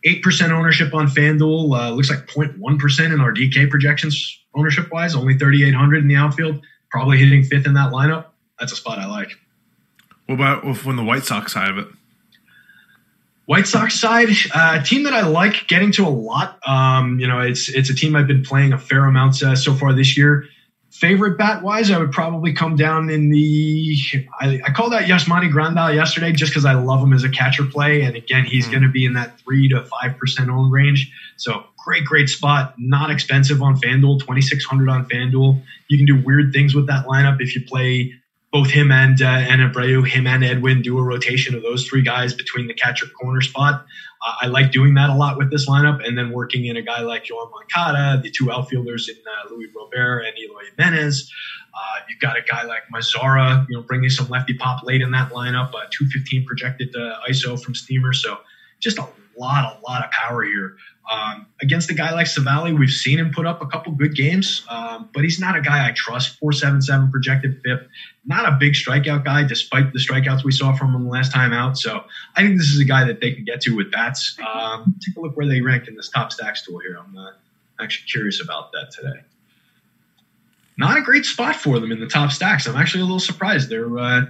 8% ownership on FanDuel. Uh, looks like 0.1% in our DK projections ownership wise, only 3,800 in the outfield. Probably hitting fifth in that lineup. That's a spot I like.
What about from the White Sox side of it?
White Sox side, uh, team that I like getting to a lot. Um, you know, it's it's a team I've been playing a fair amount uh, so far this year. Favorite bat wise, I would probably come down in the. I, I called out Yasmani Grandal yesterday just because I love him as a catcher play, and again, he's mm-hmm. going to be in that three to five percent own range. So great, great spot. Not expensive on FanDuel, twenty six hundred on FanDuel. You can do weird things with that lineup if you play both him and uh, and Abreu, him and Edwin do a rotation of those three guys between the catcher corner spot. Uh, I like doing that a lot with this lineup, and then working in a guy like Yoan Moncada, the two outfielders in uh, Luis Robert and Eloy Jimenez. Uh, you've got a guy like Mazara, you know, bringing some lefty pop late in that lineup. 215 projected uh, ISO from Steamer, so just a lot, a lot of power here. Um, against a guy like Civale, we've seen him put up a couple good games, um, but he's not a guy I trust. 477 projected fifth. Not a big strikeout guy, despite the strikeouts we saw from him last time out. So I think this is a guy that they can get to with bats. Um, take a look where they rank in this top stacks tool here. I'm uh, actually curious about that today. Not a great spot for them in the top stacks. I'm actually a little surprised. They're uh,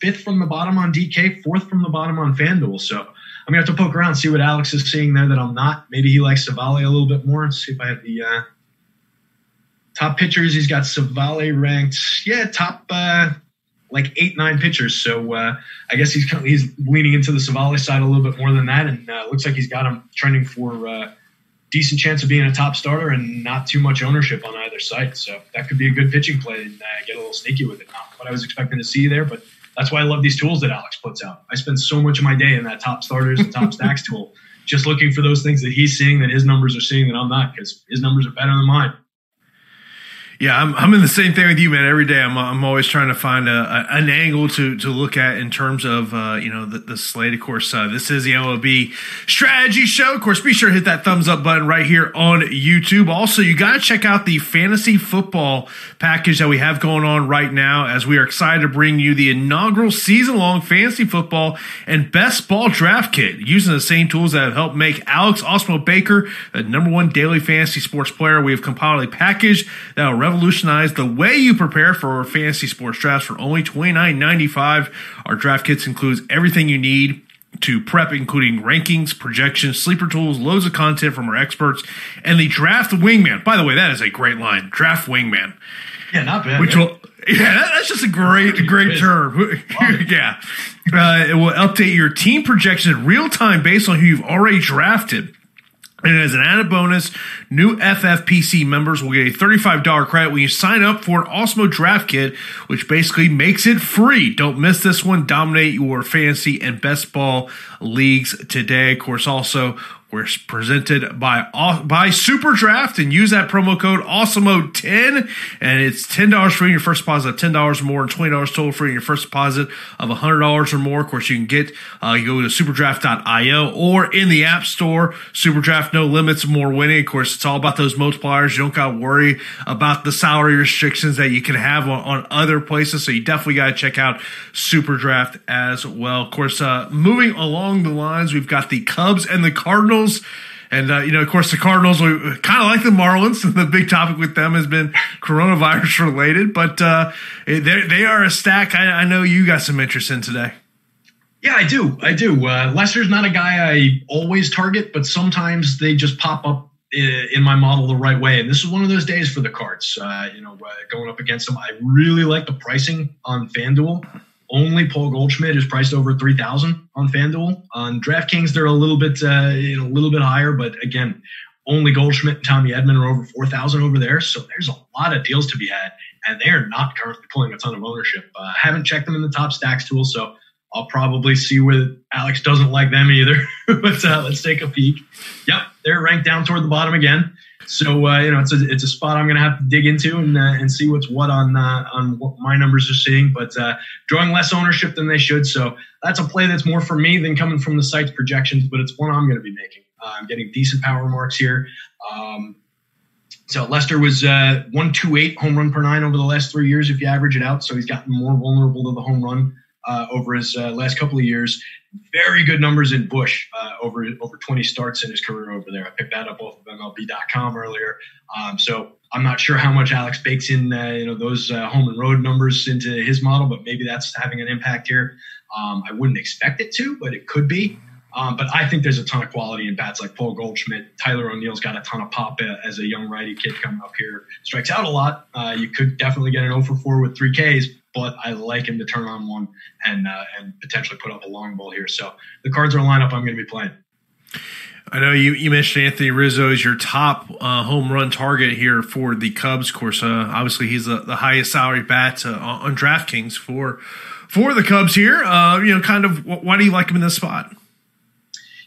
fifth from the bottom on DK, fourth from the bottom on FanDuel. So I'm gonna have to poke around, see what Alex is seeing there that I'm not. Maybe he likes Civale a little bit more. and see if I have the uh, top pitchers. He's got Civale ranked, yeah, top uh, like eight, nine pitchers. So uh, I guess he's he's leaning into the Civale side a little bit more than that, and uh, looks like he's got him trending for uh, decent chance of being a top starter and not too much ownership on either side. So that could be a good pitching play and uh, get a little sneaky with it. Not what I was expecting to see there, but that's why I love these tools that Alex puts out. I spend so much of my day in that top starters and top stacks tool, just looking for those things that he's seeing that his numbers are seeing that I'm not, because his numbers are better than mine.
Yeah, I'm, I'm in the same thing with you, man. Every day, I'm, I'm always trying to find a, a an angle to, to look at in terms of uh, you know the, the slate. Of course, uh, this is the MLB strategy show. Of course, be sure to hit that thumbs up button right here on YouTube. Also, you got to check out the fantasy football package that we have going on right now, as we are excited to bring you the inaugural season long fantasy football and best ball draft kit using the same tools that have helped make Alex Awesemo Baker the number one daily fantasy sports player. We have compiled a package that will revolutionize the way you prepare for fantasy sports drafts for only $29.95. Our draft kits includes everything you need to prep, including rankings, projections, sleeper tools, loads of content from our experts, and the draft wingman. By the way, that is a great line. Draft wingman.
Yeah, not bad.
Which will yeah, that's just a great, great term. yeah. Uh, it will update your team projection in real time based on who you've already drafted. And as an added bonus, new FFPC members will get a $35 credit when you sign up for an Awesemo Draft Kit, which basically makes it free. Don't miss this one. Dominate your fantasy and best ball leagues today. Of course, also we're presented by by Super Draft and use that promo code AWESEMO10 and it's $10 free in your first deposit of $10 more and $20 total free in your first deposit of $100 or more. Of course, you can get, uh, you go to superdraft.io or in the App Store. Super Draft, no limits, more winning. Of course, it's all about those multipliers. You don't got to worry about the salary restrictions that you can have on, on other places. So you definitely got to check out Super Draft as well. Of course, uh, moving along the lines, we've got the Cubs and the Cardinals And, uh, you know, of course, the Cardinals, we kind of like the Marlins. The big topic with them has been coronavirus related, but uh, they are a stack I, I, know you got some interest in today.
Yeah, I do. I do. Uh, Lester's not a guy I always target, but sometimes they just pop up in my model the right way. And this is one of those days for the cards. Uh, you know, uh, going up against them, I really like the pricing on FanDuel only Paul Goldschmidt is priced over three thousand on FanDuel. On DraftKings, they're a little bit uh, a little bit higher, but again, only Goldschmidt and Tommy Edman are over four thousand over there. So there's a lot of deals to be had, and they are not currently pulling a ton of ownership. Uh, I haven't checked them in the top stacks tool, so I'll probably see where Alex doesn't like them either. but uh, let's take a peek. Yep, they're ranked down toward the bottom again. So uh, you know, it's a it's a spot I'm going to have to dig into and uh, and see what's what on uh, on what my numbers are seeing. But uh, drawing less ownership than they should, so that's a play that's more for me than coming from the site's projections. But it's one I'm going to be making. Uh, I'm getting decent power marks here. Um, so Lester was uh, 128 home run per nine over the last three years if you average it out. So he's gotten more vulnerable to the home run uh, over his uh, last couple of years. Very good numbers in Busch uh, over over 20 starts in his career over there. I picked that up off of MLB.com earlier. Um, so I'm not sure how much Alex bakes in uh, you know those uh, home and road numbers into his model, but maybe that's having an impact here. Um, I wouldn't expect it to, but it could be. Um, but I think there's a ton of quality in bats like Paul Goldschmidt. Tyler O'Neill's got a ton of pop uh, as a young righty kid coming up here. Strikes out a lot. Uh, you could definitely get an 0 for 4 with three Ks, but I like him to turn on one and uh, and potentially put up a long ball here. So the cards are a lineup I'm going to be playing.
I know you, you mentioned Anthony Rizzo is your top uh, home run target here for the Cubs. Of course, uh, obviously he's the, the highest salary bat uh, on DraftKings for for the Cubs here. Uh, you know, kind of why do you like him in this spot?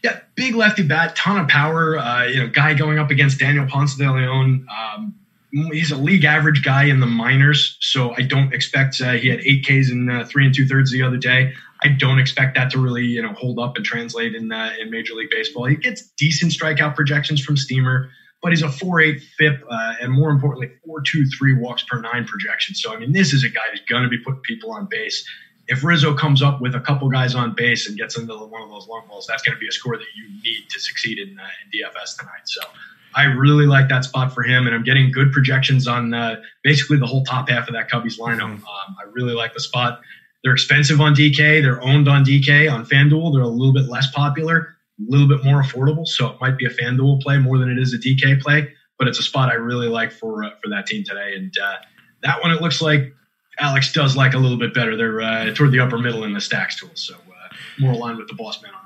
Yeah, big lefty bat, ton of power. Uh, you know, guy going up against Daniel Ponce de Leon. Um, he's a league average guy in the minors, so I don't expect uh, he had eight Ks in uh, three and two thirds the other day. I don't expect that to really you know hold up and translate in uh, in Major League Baseball. He gets decent strikeout projections from Steamer, but he's a four eight FIP uh, and more importantly four two three walks per nine projection. So I mean, this is a guy who's going to be putting people on base. If Rizzo comes up with a couple guys on base and gets into one of those long balls, that's going to be a score that you need to succeed in, uh, in DFS tonight. So I really like that spot for him, and I'm getting good projections on uh, basically the whole top half of that Cubbies lineup. Mm-hmm. Um, I really like the spot. They're expensive on DK. They're owned on DK on FanDuel. They're a little bit less popular, a little bit more affordable. So it might be a FanDuel play more than it is a DK play. But it's a spot I really like for uh, for that team today. And uh, that one, it looks like Alex does like a little bit better. They're uh, toward the upper middle in the stacks tool, so uh, more aligned with the boss man on.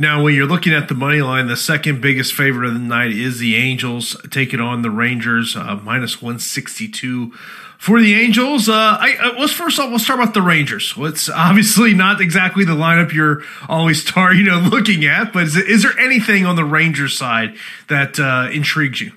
Now, when you're looking at the money line, the second biggest favorite of the night is the Angels taking on the Rangers, uh, minus 162 for the Angels. Uh, I, uh, let's first off, let's start about the Rangers. It's obviously not exactly the lineup you're always tar, you know, looking at, but is, is there anything on the Rangers side that uh, intrigues you?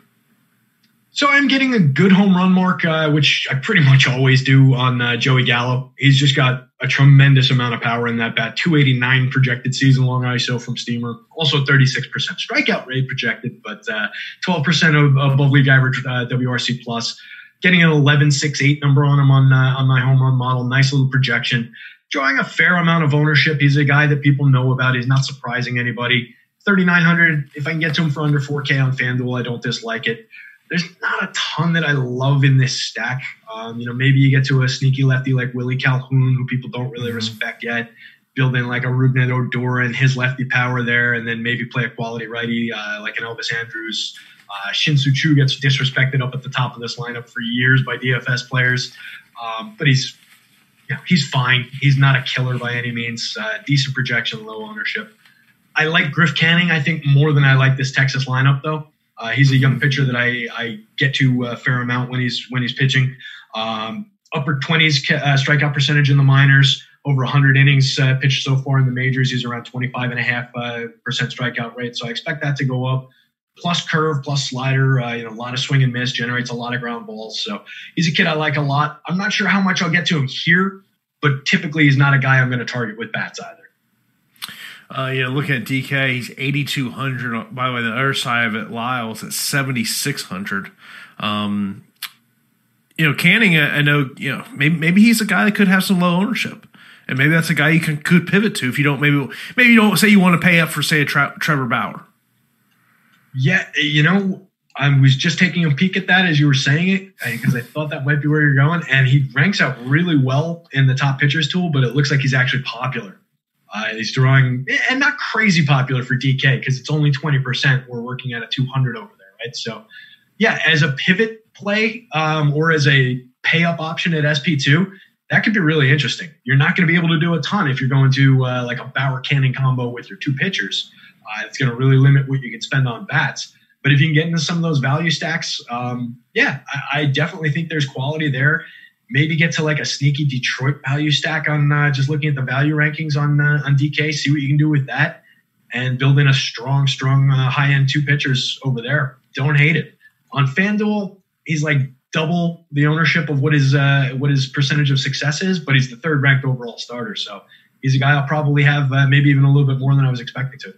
So I'm getting a good home run mark, uh, which I pretty much always do on uh, Joey Gallo. He's just got a tremendous amount of power in that bat. 289 projected season long ISO from Steamer. Also 36% strikeout rate projected, but uh, 12% of, above league average uh, WRC plus. Getting an 11.68 number on him on uh, on my home run model. Nice little projection. Drawing a fair amount of ownership. He's a guy that people know about. He's not surprising anybody. 3,900. If I can get to him for under 4K on FanDuel, I don't dislike it there's not a ton that I love in this stack. Um, you know, maybe you get to a sneaky lefty like Willie Calhoun, who people don't really mm-hmm. respect yet. Build in like a Rougned Odor and his lefty power there, and then maybe play a quality righty uh, like an Elvis Andrus. Uh, Shin-Soo Choo gets disrespected up at the top of this lineup for years by DFS players, um, but he's you know, he's fine. He's not a killer by any means. Uh, decent projection, low ownership. I like Griff Canning, I think, more than I like this Texas lineup, though. Uh, he's a young pitcher that I, I get to a fair amount when he's when he's pitching. Um, upper 20s uh, strikeout percentage in the minors, over 100 innings uh, pitched so far in the majors. He's around 25 and a half uh, percent strikeout rate, so I expect that to go up. Plus curve, plus slider, uh, you know, a lot of swing and miss, generates a lot of ground balls. So he's a kid I like a lot. I'm not sure how much I'll get to him here, but typically he's not a guy I'm going to target with bats either.
Uh, you know, looking at DK, he's 8,200. By the way, the other side of it, Lyles at 7,600. Um, you know, Canning, I know, you know, maybe, maybe he's a guy that could have some low ownership. And maybe that's a guy you can could pivot to if you don't maybe maybe you don't say you want to pay up for say a tra- Trevor Bauer.
Yeah, you know, I was just taking a peek at that as you were saying it because I thought that might be where you're going. And he ranks out really well in the top pitchers tool, but it looks like he's actually popular. Uh, he's drawing, and not crazy popular for DK because it's only 20%. We're working at a 200 over there, right? So, yeah, as a pivot play um, or as a pay up option at SP2, that could be really interesting. You're not going to be able to do a ton if you're going to uh, like a Bauer Canning combo with your two pitchers. Uh, it's going to really limit what you can spend on bats. But if you can get into some of those value stacks, um, yeah, I, I definitely think there's quality there maybe get to like a sneaky Detroit value stack on uh, just looking at the value rankings on uh, on DK. See what you can do with that, and build in a strong, strong uh, high end two pitchers over there. Don't hate it. On FanDuel, he's like double the ownership of what his uh, what his percentage of success is, but he's the third ranked overall starter. So he's a guy I'll probably have uh, maybe even a little bit more than I was expecting to.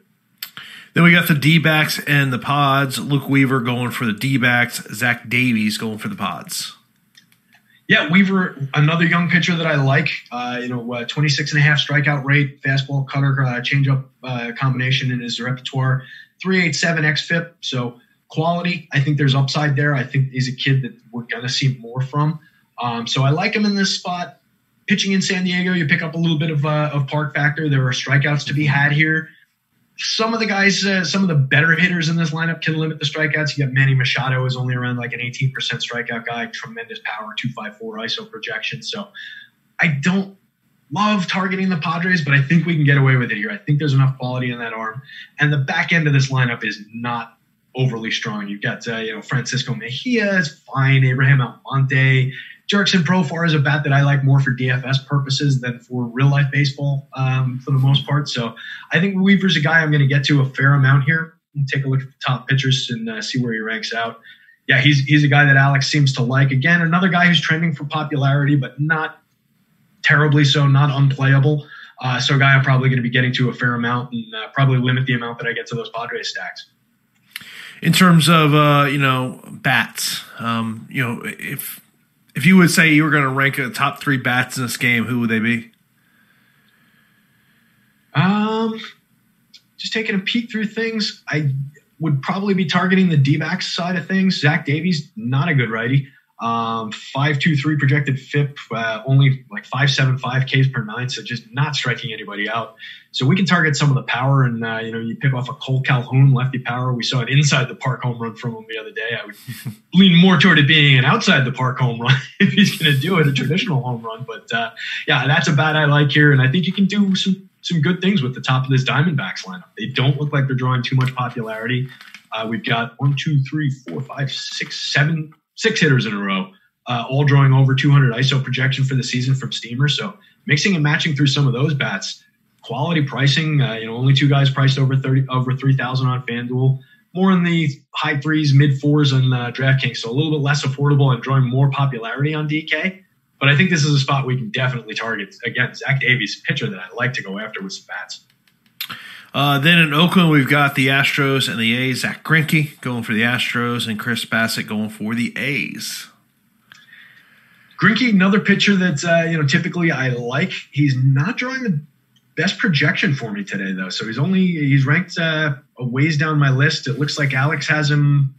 Then we got the D backs and the pods. Luke Weaver going for the D backs. Zach Davies going for the pods.
Yeah, Weaver, another young pitcher that I like. Uh, you know, uh, 26 and a half strikeout rate, fastball cutter, uh, changeup uh, combination in his repertoire. 387 xFIP. So quality, I think there's upside there. I think he's a kid that we're going to see more from. Um, so I like him in this spot. Pitching in San Diego, you pick up a little bit of, uh, of park factor. There are strikeouts to be had here some of the guys, uh, some of the better hitters in this lineup can limit the strikeouts. You got Manny Machado is only around like an 18% strikeout guy, tremendous power, 254 ISO projection. So I don't love targeting the Padres, but I think we can get away with it here. I think there's enough quality in that arm. And the back end of this lineup is not overly strong. You've got, uh, you know, Francisco Mejia is fine, Abraham Almonte, Jurickson Profar is a bat that I like more for DFS purposes than for real life baseball um, for the most part. So I think Weaver's a guy I'm going to get to a fair amount here. Take a look at the top pitchers and uh, see where he ranks out. Yeah, he's he's a guy that Alex seems to like. Again, another guy who's trending for popularity, but not terribly so, not unplayable. Uh, so, a guy I'm probably going to be getting to a fair amount and uh, probably limit the amount that I get to those Padres stacks.
In terms of uh, you know bats, um, you know if if you would say you were going to rank the top three bats in this game, who would they be?
Um, just taking a peek through things, I would probably be targeting the D backs side of things. Zach Davies, not a good righty. Um, five two three projected FIP, uh, only like five seven five Ks per nine, so just not striking anybody out. So we can target some of the power, and uh, you know, you pick off a Kole Calhoun lefty power. We saw it inside the park home run from him the other day. I would lean more toward it being an outside the park home run if he's going to do it, a traditional home run. But uh, yeah, that's a bat I like here, and I think you can do some some good things with the top of this Diamondbacks lineup. They don't look like they're drawing too much popularity. Uh, we've got one, two, three, four, five, six, seven six hitters in a row, uh, all drawing over 200 ISO projection for the season from Steamer. So mixing and matching through some of those bats, quality pricing. Uh, you know, only two guys priced over 30 over 3,000 on FanDuel. more in the high threes, mid fours on uh, DraftKings, so a little bit less affordable and drawing more popularity on DK. But I think this is a spot we can definitely target. Again, Zach Davies, pitcher that I like to go after with some bats.
Uh, then in Oakland, we've got the Astros and the A's. Zack Greinke going for the Astros, and Chris Bassitt going for the A's.
Greinke, another pitcher that uh, you know typically I like. He's not drawing the best projection for me today, though. So he's only he's ranked uh, a ways down my list. It looks like Alex has him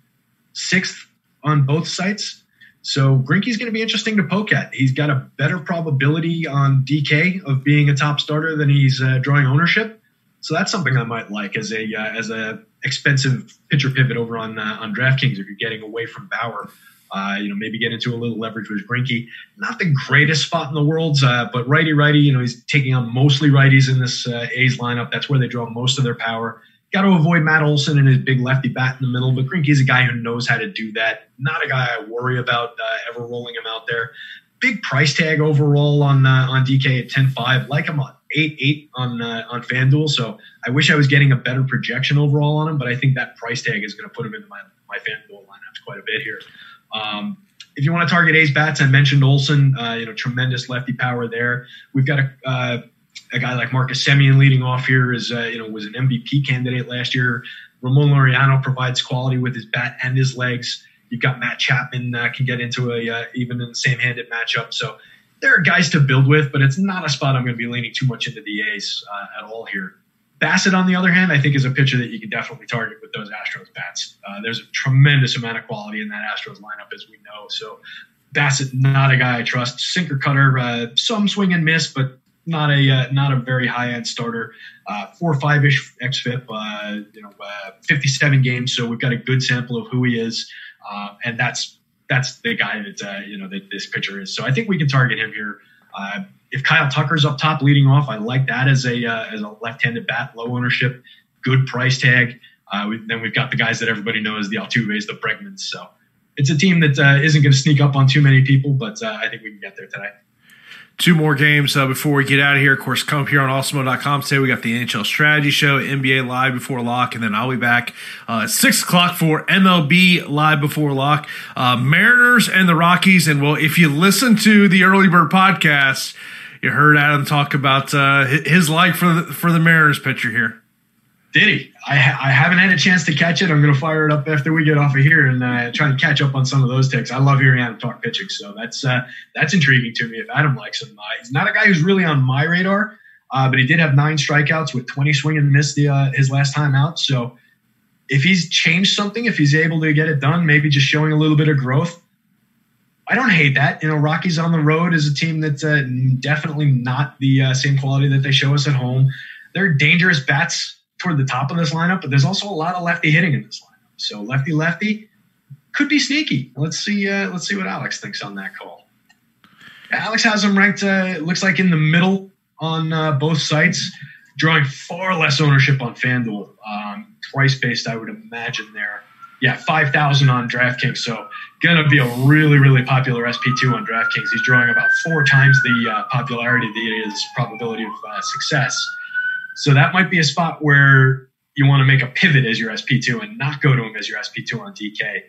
sixth on both sites. So Greinke's going to be interesting to poke at. He's got a better probability on DK of being a top starter than he's uh, drawing ownership. So that's something I might like as a uh, as a expensive pitcher pivot over on uh, on DraftKings if you're getting away from Bauer. Uh, you know, maybe get into a little leverage with Greinke. Not the greatest spot in the world, uh, but righty righty. You know, he's taking on mostly righties in this uh, A's lineup. That's where they draw most of their power. Got to avoid Matt Olson and his big lefty bat in the middle, but Greinke is a guy who knows how to do that. Not a guy I worry about uh, ever rolling him out there. Big price tag overall on uh, on DK at 10-5. Like him on eight eight on uh, on FanDuel. So I wish I was getting a better projection overall on him, but I think that price tag is going to put him into my my FanDuel lineups quite a bit here. Um, if you want to target A's bats, I mentioned Olson. Uh, you know, tremendous lefty power there. We've got a uh, a guy like Marcus Semien leading off here is uh, you know was an MVP candidate last year. Ramon Laureano provides quality with his bat and his legs. You've got Matt Chapman uh, can get into a uh, even in the same handed matchup. So there are guys to build with, but it's not a spot I'm going to be leaning too much into the A's uh, at all here. Bassitt, on the other hand, I think is a pitcher that you can definitely target with those Astros bats. Uh, there's a tremendous amount of quality in that Astros lineup, as we know. So Bassitt, not a guy I trust. Sinker cutter, uh, some swing and miss, but not a uh, not a very high end starter. Uh, four five ish xFIP, uh, you know, uh, 57 games. So we've got a good sample of who he is, and that's that's the guy that uh, you know that this pitcher is. So I think we can target him here. Uh, if Kyle Tucker's up top leading off, I like that as a uh, as a left-handed bat, low ownership, good price tag. Uh, we, then we've got the guys that everybody knows, the Altuves, the Bregmans. So it's a team that uh, not going to sneak up on too many people, but uh, I think we can get there today.
Two more games uh, before we get out of here. Of course, come up here on awesemo.com. Today we got the NHL Strategy Show, NBA Live Before Lock, and then I'll be back uh, at 6 o'clock for MLB Live Before Lock. Uh, Mariners and the Rockies. And well, if you listen to the Early Bird podcast, you heard Adam talk about uh, his like for the, for the Mariners pitcher here.
Did he? I, I haven't had a chance to catch it. I'm going to fire it up after we get off of here and uh, try and catch up on some of those takes. I love hearing Adam talk pitching, so that's uh, that's intriguing to me. If Adam likes him, uh, he's not a guy who's really on my radar, uh, but he did have nine strikeouts with 20 swing and miss the uh, his last time out. So if he's changed something, if he's able to get it done, maybe just showing a little bit of growth. I don't hate that. You know, Rockies on the road is a team that's uh, definitely not the same quality that they show us at home. They're dangerous bats toward the top of this lineup, but there's also a lot of lefty hitting in this lineup. So lefty lefty could be sneaky. Let's see. Uh, let's see what Alex thinks on that call. Alex has him ranked. Uh, looks like in the middle on uh, both sites, drawing far less ownership on FanDuel. Um, price based, I would imagine there. Yeah, five thousand on DraftKings. So gonna be a really, really popular SP two on DraftKings. He's drawing about four times the uh, popularity that his probability of uh, success. So that might be a spot where you want to make a pivot as your SP2 and not go to him as your SP2 on DK.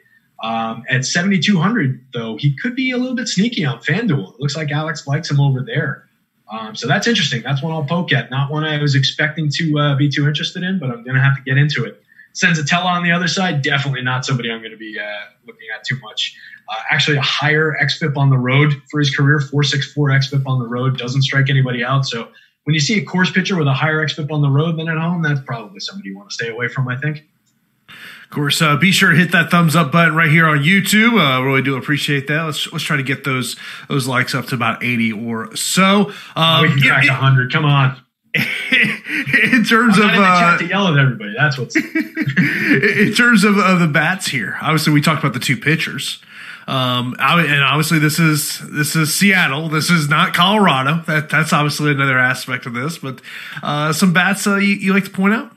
Um, at 7,200, though, he could be a little bit sneaky on FanDuel. It looks like Alex likes him over there. Um, so that's interesting. That's one I'll poke at. Not one I was expecting to uh, be too interested in, but I'm going to have to get into it. Senzatela on the other side, definitely not somebody I'm going to be uh, looking at too much. Uh, actually, a higher XFIP on the road for his career, 464 XFIP on the road, doesn't strike anybody out. So when you see a Coors pitcher with a higher xFIP on the road than at home, that's probably somebody you want to stay away from. I think.
Of course, uh, be sure to hit that thumbs up button right here on YouTube. Uh, really do appreciate that. Let's let's try to get those those likes up to about eighty or so.
Um, we can crack yeah, hundred. Come on.
in terms
I'm
of uh,
to yell at everybody, that's what's.
in terms of, of the bats here, obviously we talked about the two pitchers. Um, and obviously this is this is Seattle. This is not Colorado. That that's obviously another aspect of this. But uh, some bats uh, you, you like to point out.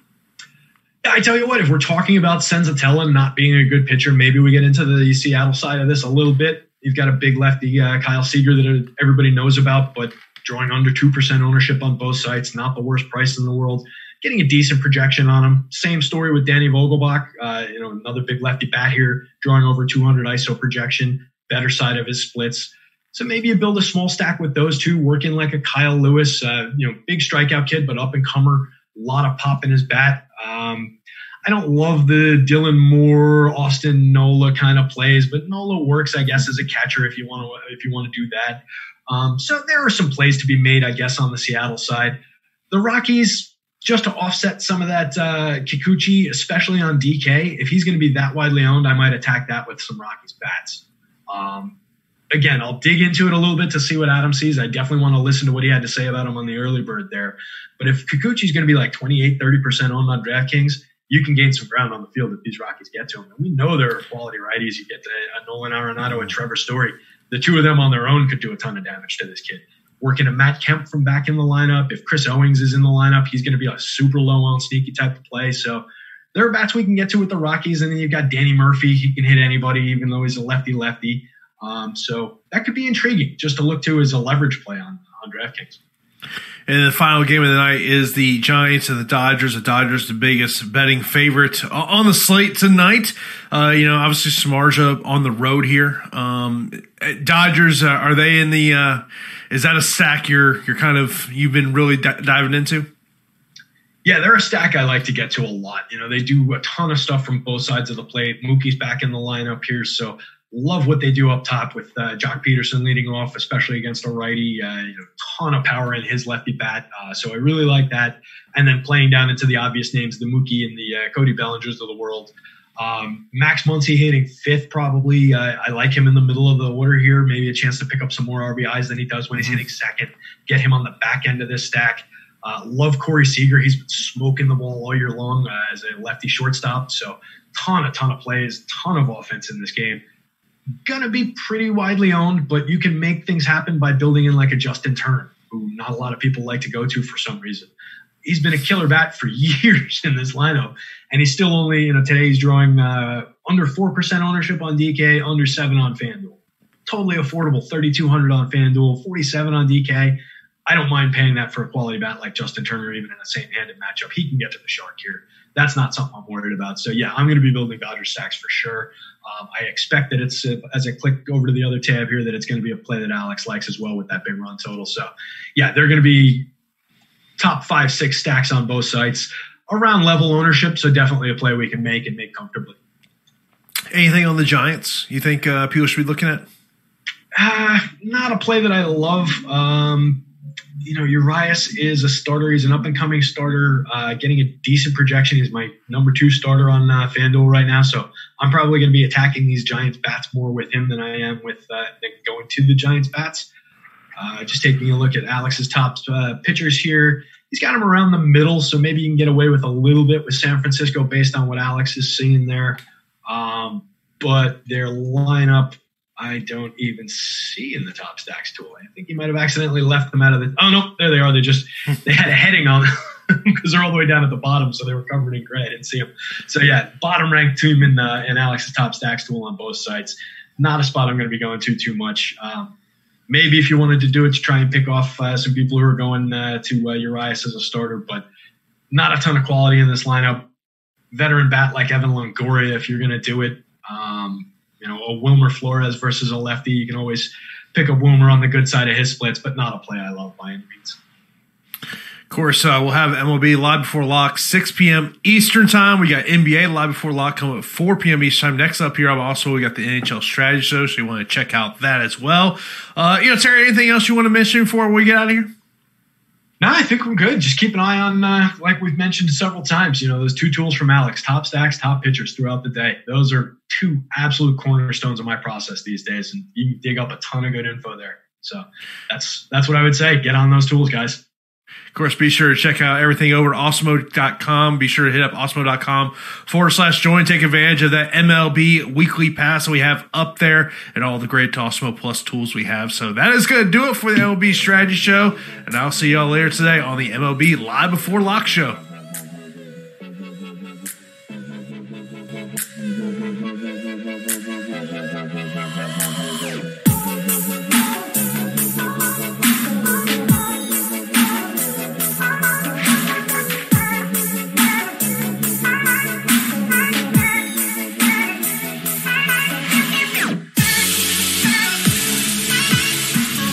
I tell you what, if we're talking about Senzatela not being a good pitcher, maybe we get into the Seattle side of this a little bit. You've got a big lefty, uh, Kyle Seager, that everybody knows about, but drawing under 2% ownership on both sites, not the worst price in the world. Getting a decent projection on him. Same story with Danny Vogelbach. Uh, you know, another big lefty bat here, drawing over 200 ISO projection, better side of his splits. So maybe you build a small stack with those two, working like a Kyle Lewis, uh, you know, big strikeout kid, but up and comer, a lot of pop in his bat. Um, I don't love the Dylan Moore, Austin Nola kind of plays, but Nola works, I guess, as a catcher if you want to if you want to do that. Um, so there are some plays to be made, I guess, on the Seattle side. The Rockies, just to offset some of that uh, Kikuchi, especially on DK, if he's going to be that widely owned, I might attack that with some Rockies bats. Um, again, I'll dig into it a little bit to see what Adam sees. I definitely want to listen to what he had to say about him on the early bird there. But if Kikuchi's going to be like 28, 30% owned on DraftKings, you can gain some ground on the field if these Rockies get to him. And we know there are quality righties. You get to a Nolan Arenado and Trevor Story. The two of them on their own could do a ton of damage to this kid. Working a Matt Kemp from back in the lineup. If Chris Owings is in the lineup, he's going to be a super low on sneaky type of play. So there are bats we can get to with the Rockies. And then you've got Danny Murphy. He can hit anybody, even though he's a lefty lefty. Um, so that could be intriguing just to look to as a leverage play on, on DraftKings.
And the final game of the night is the Giants and the Dodgers. The Dodgers, the biggest betting favorite on the slate tonight. Uh, you know, obviously Samardzija on the road here. Um, Dodgers, uh, are they in the? Uh, is that a stack you're you're kind of you've been really di- diving into?
Yeah, they're a stack I like to get to a lot. You know, they do a ton of stuff from both sides of the plate. Mookie's back in the lineup here, so love what they do up top with uh, Joc Pederson leading off, especially against a righty. Uh, you know, ton of power in his lefty bat. Uh, so I really like that. And then playing down into the obvious names, the Mookie and the uh, Cody Bellingers of the world. Um, Max Muncy hitting fifth, probably. Uh, I like him in the middle of the order here. Maybe a chance to pick up some more RBIs than he does when he's mm-hmm. hitting second. Get him on the back end of this stack. Uh, love Corey Seager. He's been smoking the ball all year long as a lefty shortstop. So ton, a ton of plays, ton of offense in this game going to be pretty widely owned, but you can make things happen by building in like a Justin Turner, who not a lot of people like to go to for some reason. He's been a killer bat for years in this lineup, and he's still only, you know, today he's drawing uh, under 4% ownership on DK, under 7 on FanDuel. Totally affordable, 3,200 on FanDuel, 47 on DK. I don't mind paying that for a quality bat like Justin Turner, even in a same handed matchup. He can get to the shark here. That's not something I'm worried about. So, yeah, I'm going to be building Dodger stacks for sure. Um, I expect that it's uh, as I click over to the other tab here that it's going to be a play that Alex likes as well with that big run total. So, yeah, they're going to be top five, six stacks on both sites around level ownership. So, definitely a play we can make and make comfortably.
Anything on the Giants you think uh, people should be looking at?
Uh, not a play that I love. Um, you know, Urias is a starter. He's an up and coming starter, uh, getting a decent projection. He's my number two starter on uh, FanDuel right now. So I'm probably going to be attacking these Giants bats more with him than I am with uh, going to the Giants bats. Uh, just taking a look at Alex's top uh, pitchers here. He's got him around the middle, so maybe you can get away with a little bit with San Francisco based on what Alex is seeing there. Um, but their lineup I don't even see in the top stacks tool. I think you might have accidentally left them out of the. Oh no, there they are. They just they had a heading on because they're all the way down at the bottom, so they were covered in gray. I didn't see them. So yeah, bottom ranked team in uh, in Alex's top stacks tool on both sites. Not a spot I'm going to be going to too much. Um, maybe if you wanted to do it to try and pick off uh, some people who are going uh, to uh, Urias as a starter, but not a ton of quality in this lineup. Veteran bat like Evan Longoria, if you're going to do it. Um, you know, a Wilmer Flores versus a lefty. You can always pick a Wilmer on the good side of his splits, but not a play I love by any means.
Of course, uh, we'll have MLB live before lock, 6 p.m. Eastern time. We got NBA live before lock coming at 4 p.m. Eastern time. Next up here, I've also we got the NHL strategy show, so you want to check out that as well. Uh, you know, Terry, anything else you want to mention before we get out of here?
No, I think we're good. Just keep an eye on, uh, like we've mentioned several times, you know, those two tools from Alex, top stacks, top pitchers throughout the day. Those are two absolute cornerstones of my process these days, and you can dig up a ton of good info there. So that's that's what I would say. Get on those tools, guys.
Of course, be sure to check out everything over at awesemo.com. Be sure to hit up awesemo.com forward slash join. Take advantage of that MLB weekly pass we have up there and all the great Awesemo Plus tools we have. So that is going to do it for the MLB Strategy Show. And I'll see y'all later today on the MLB Live Before Lock Show.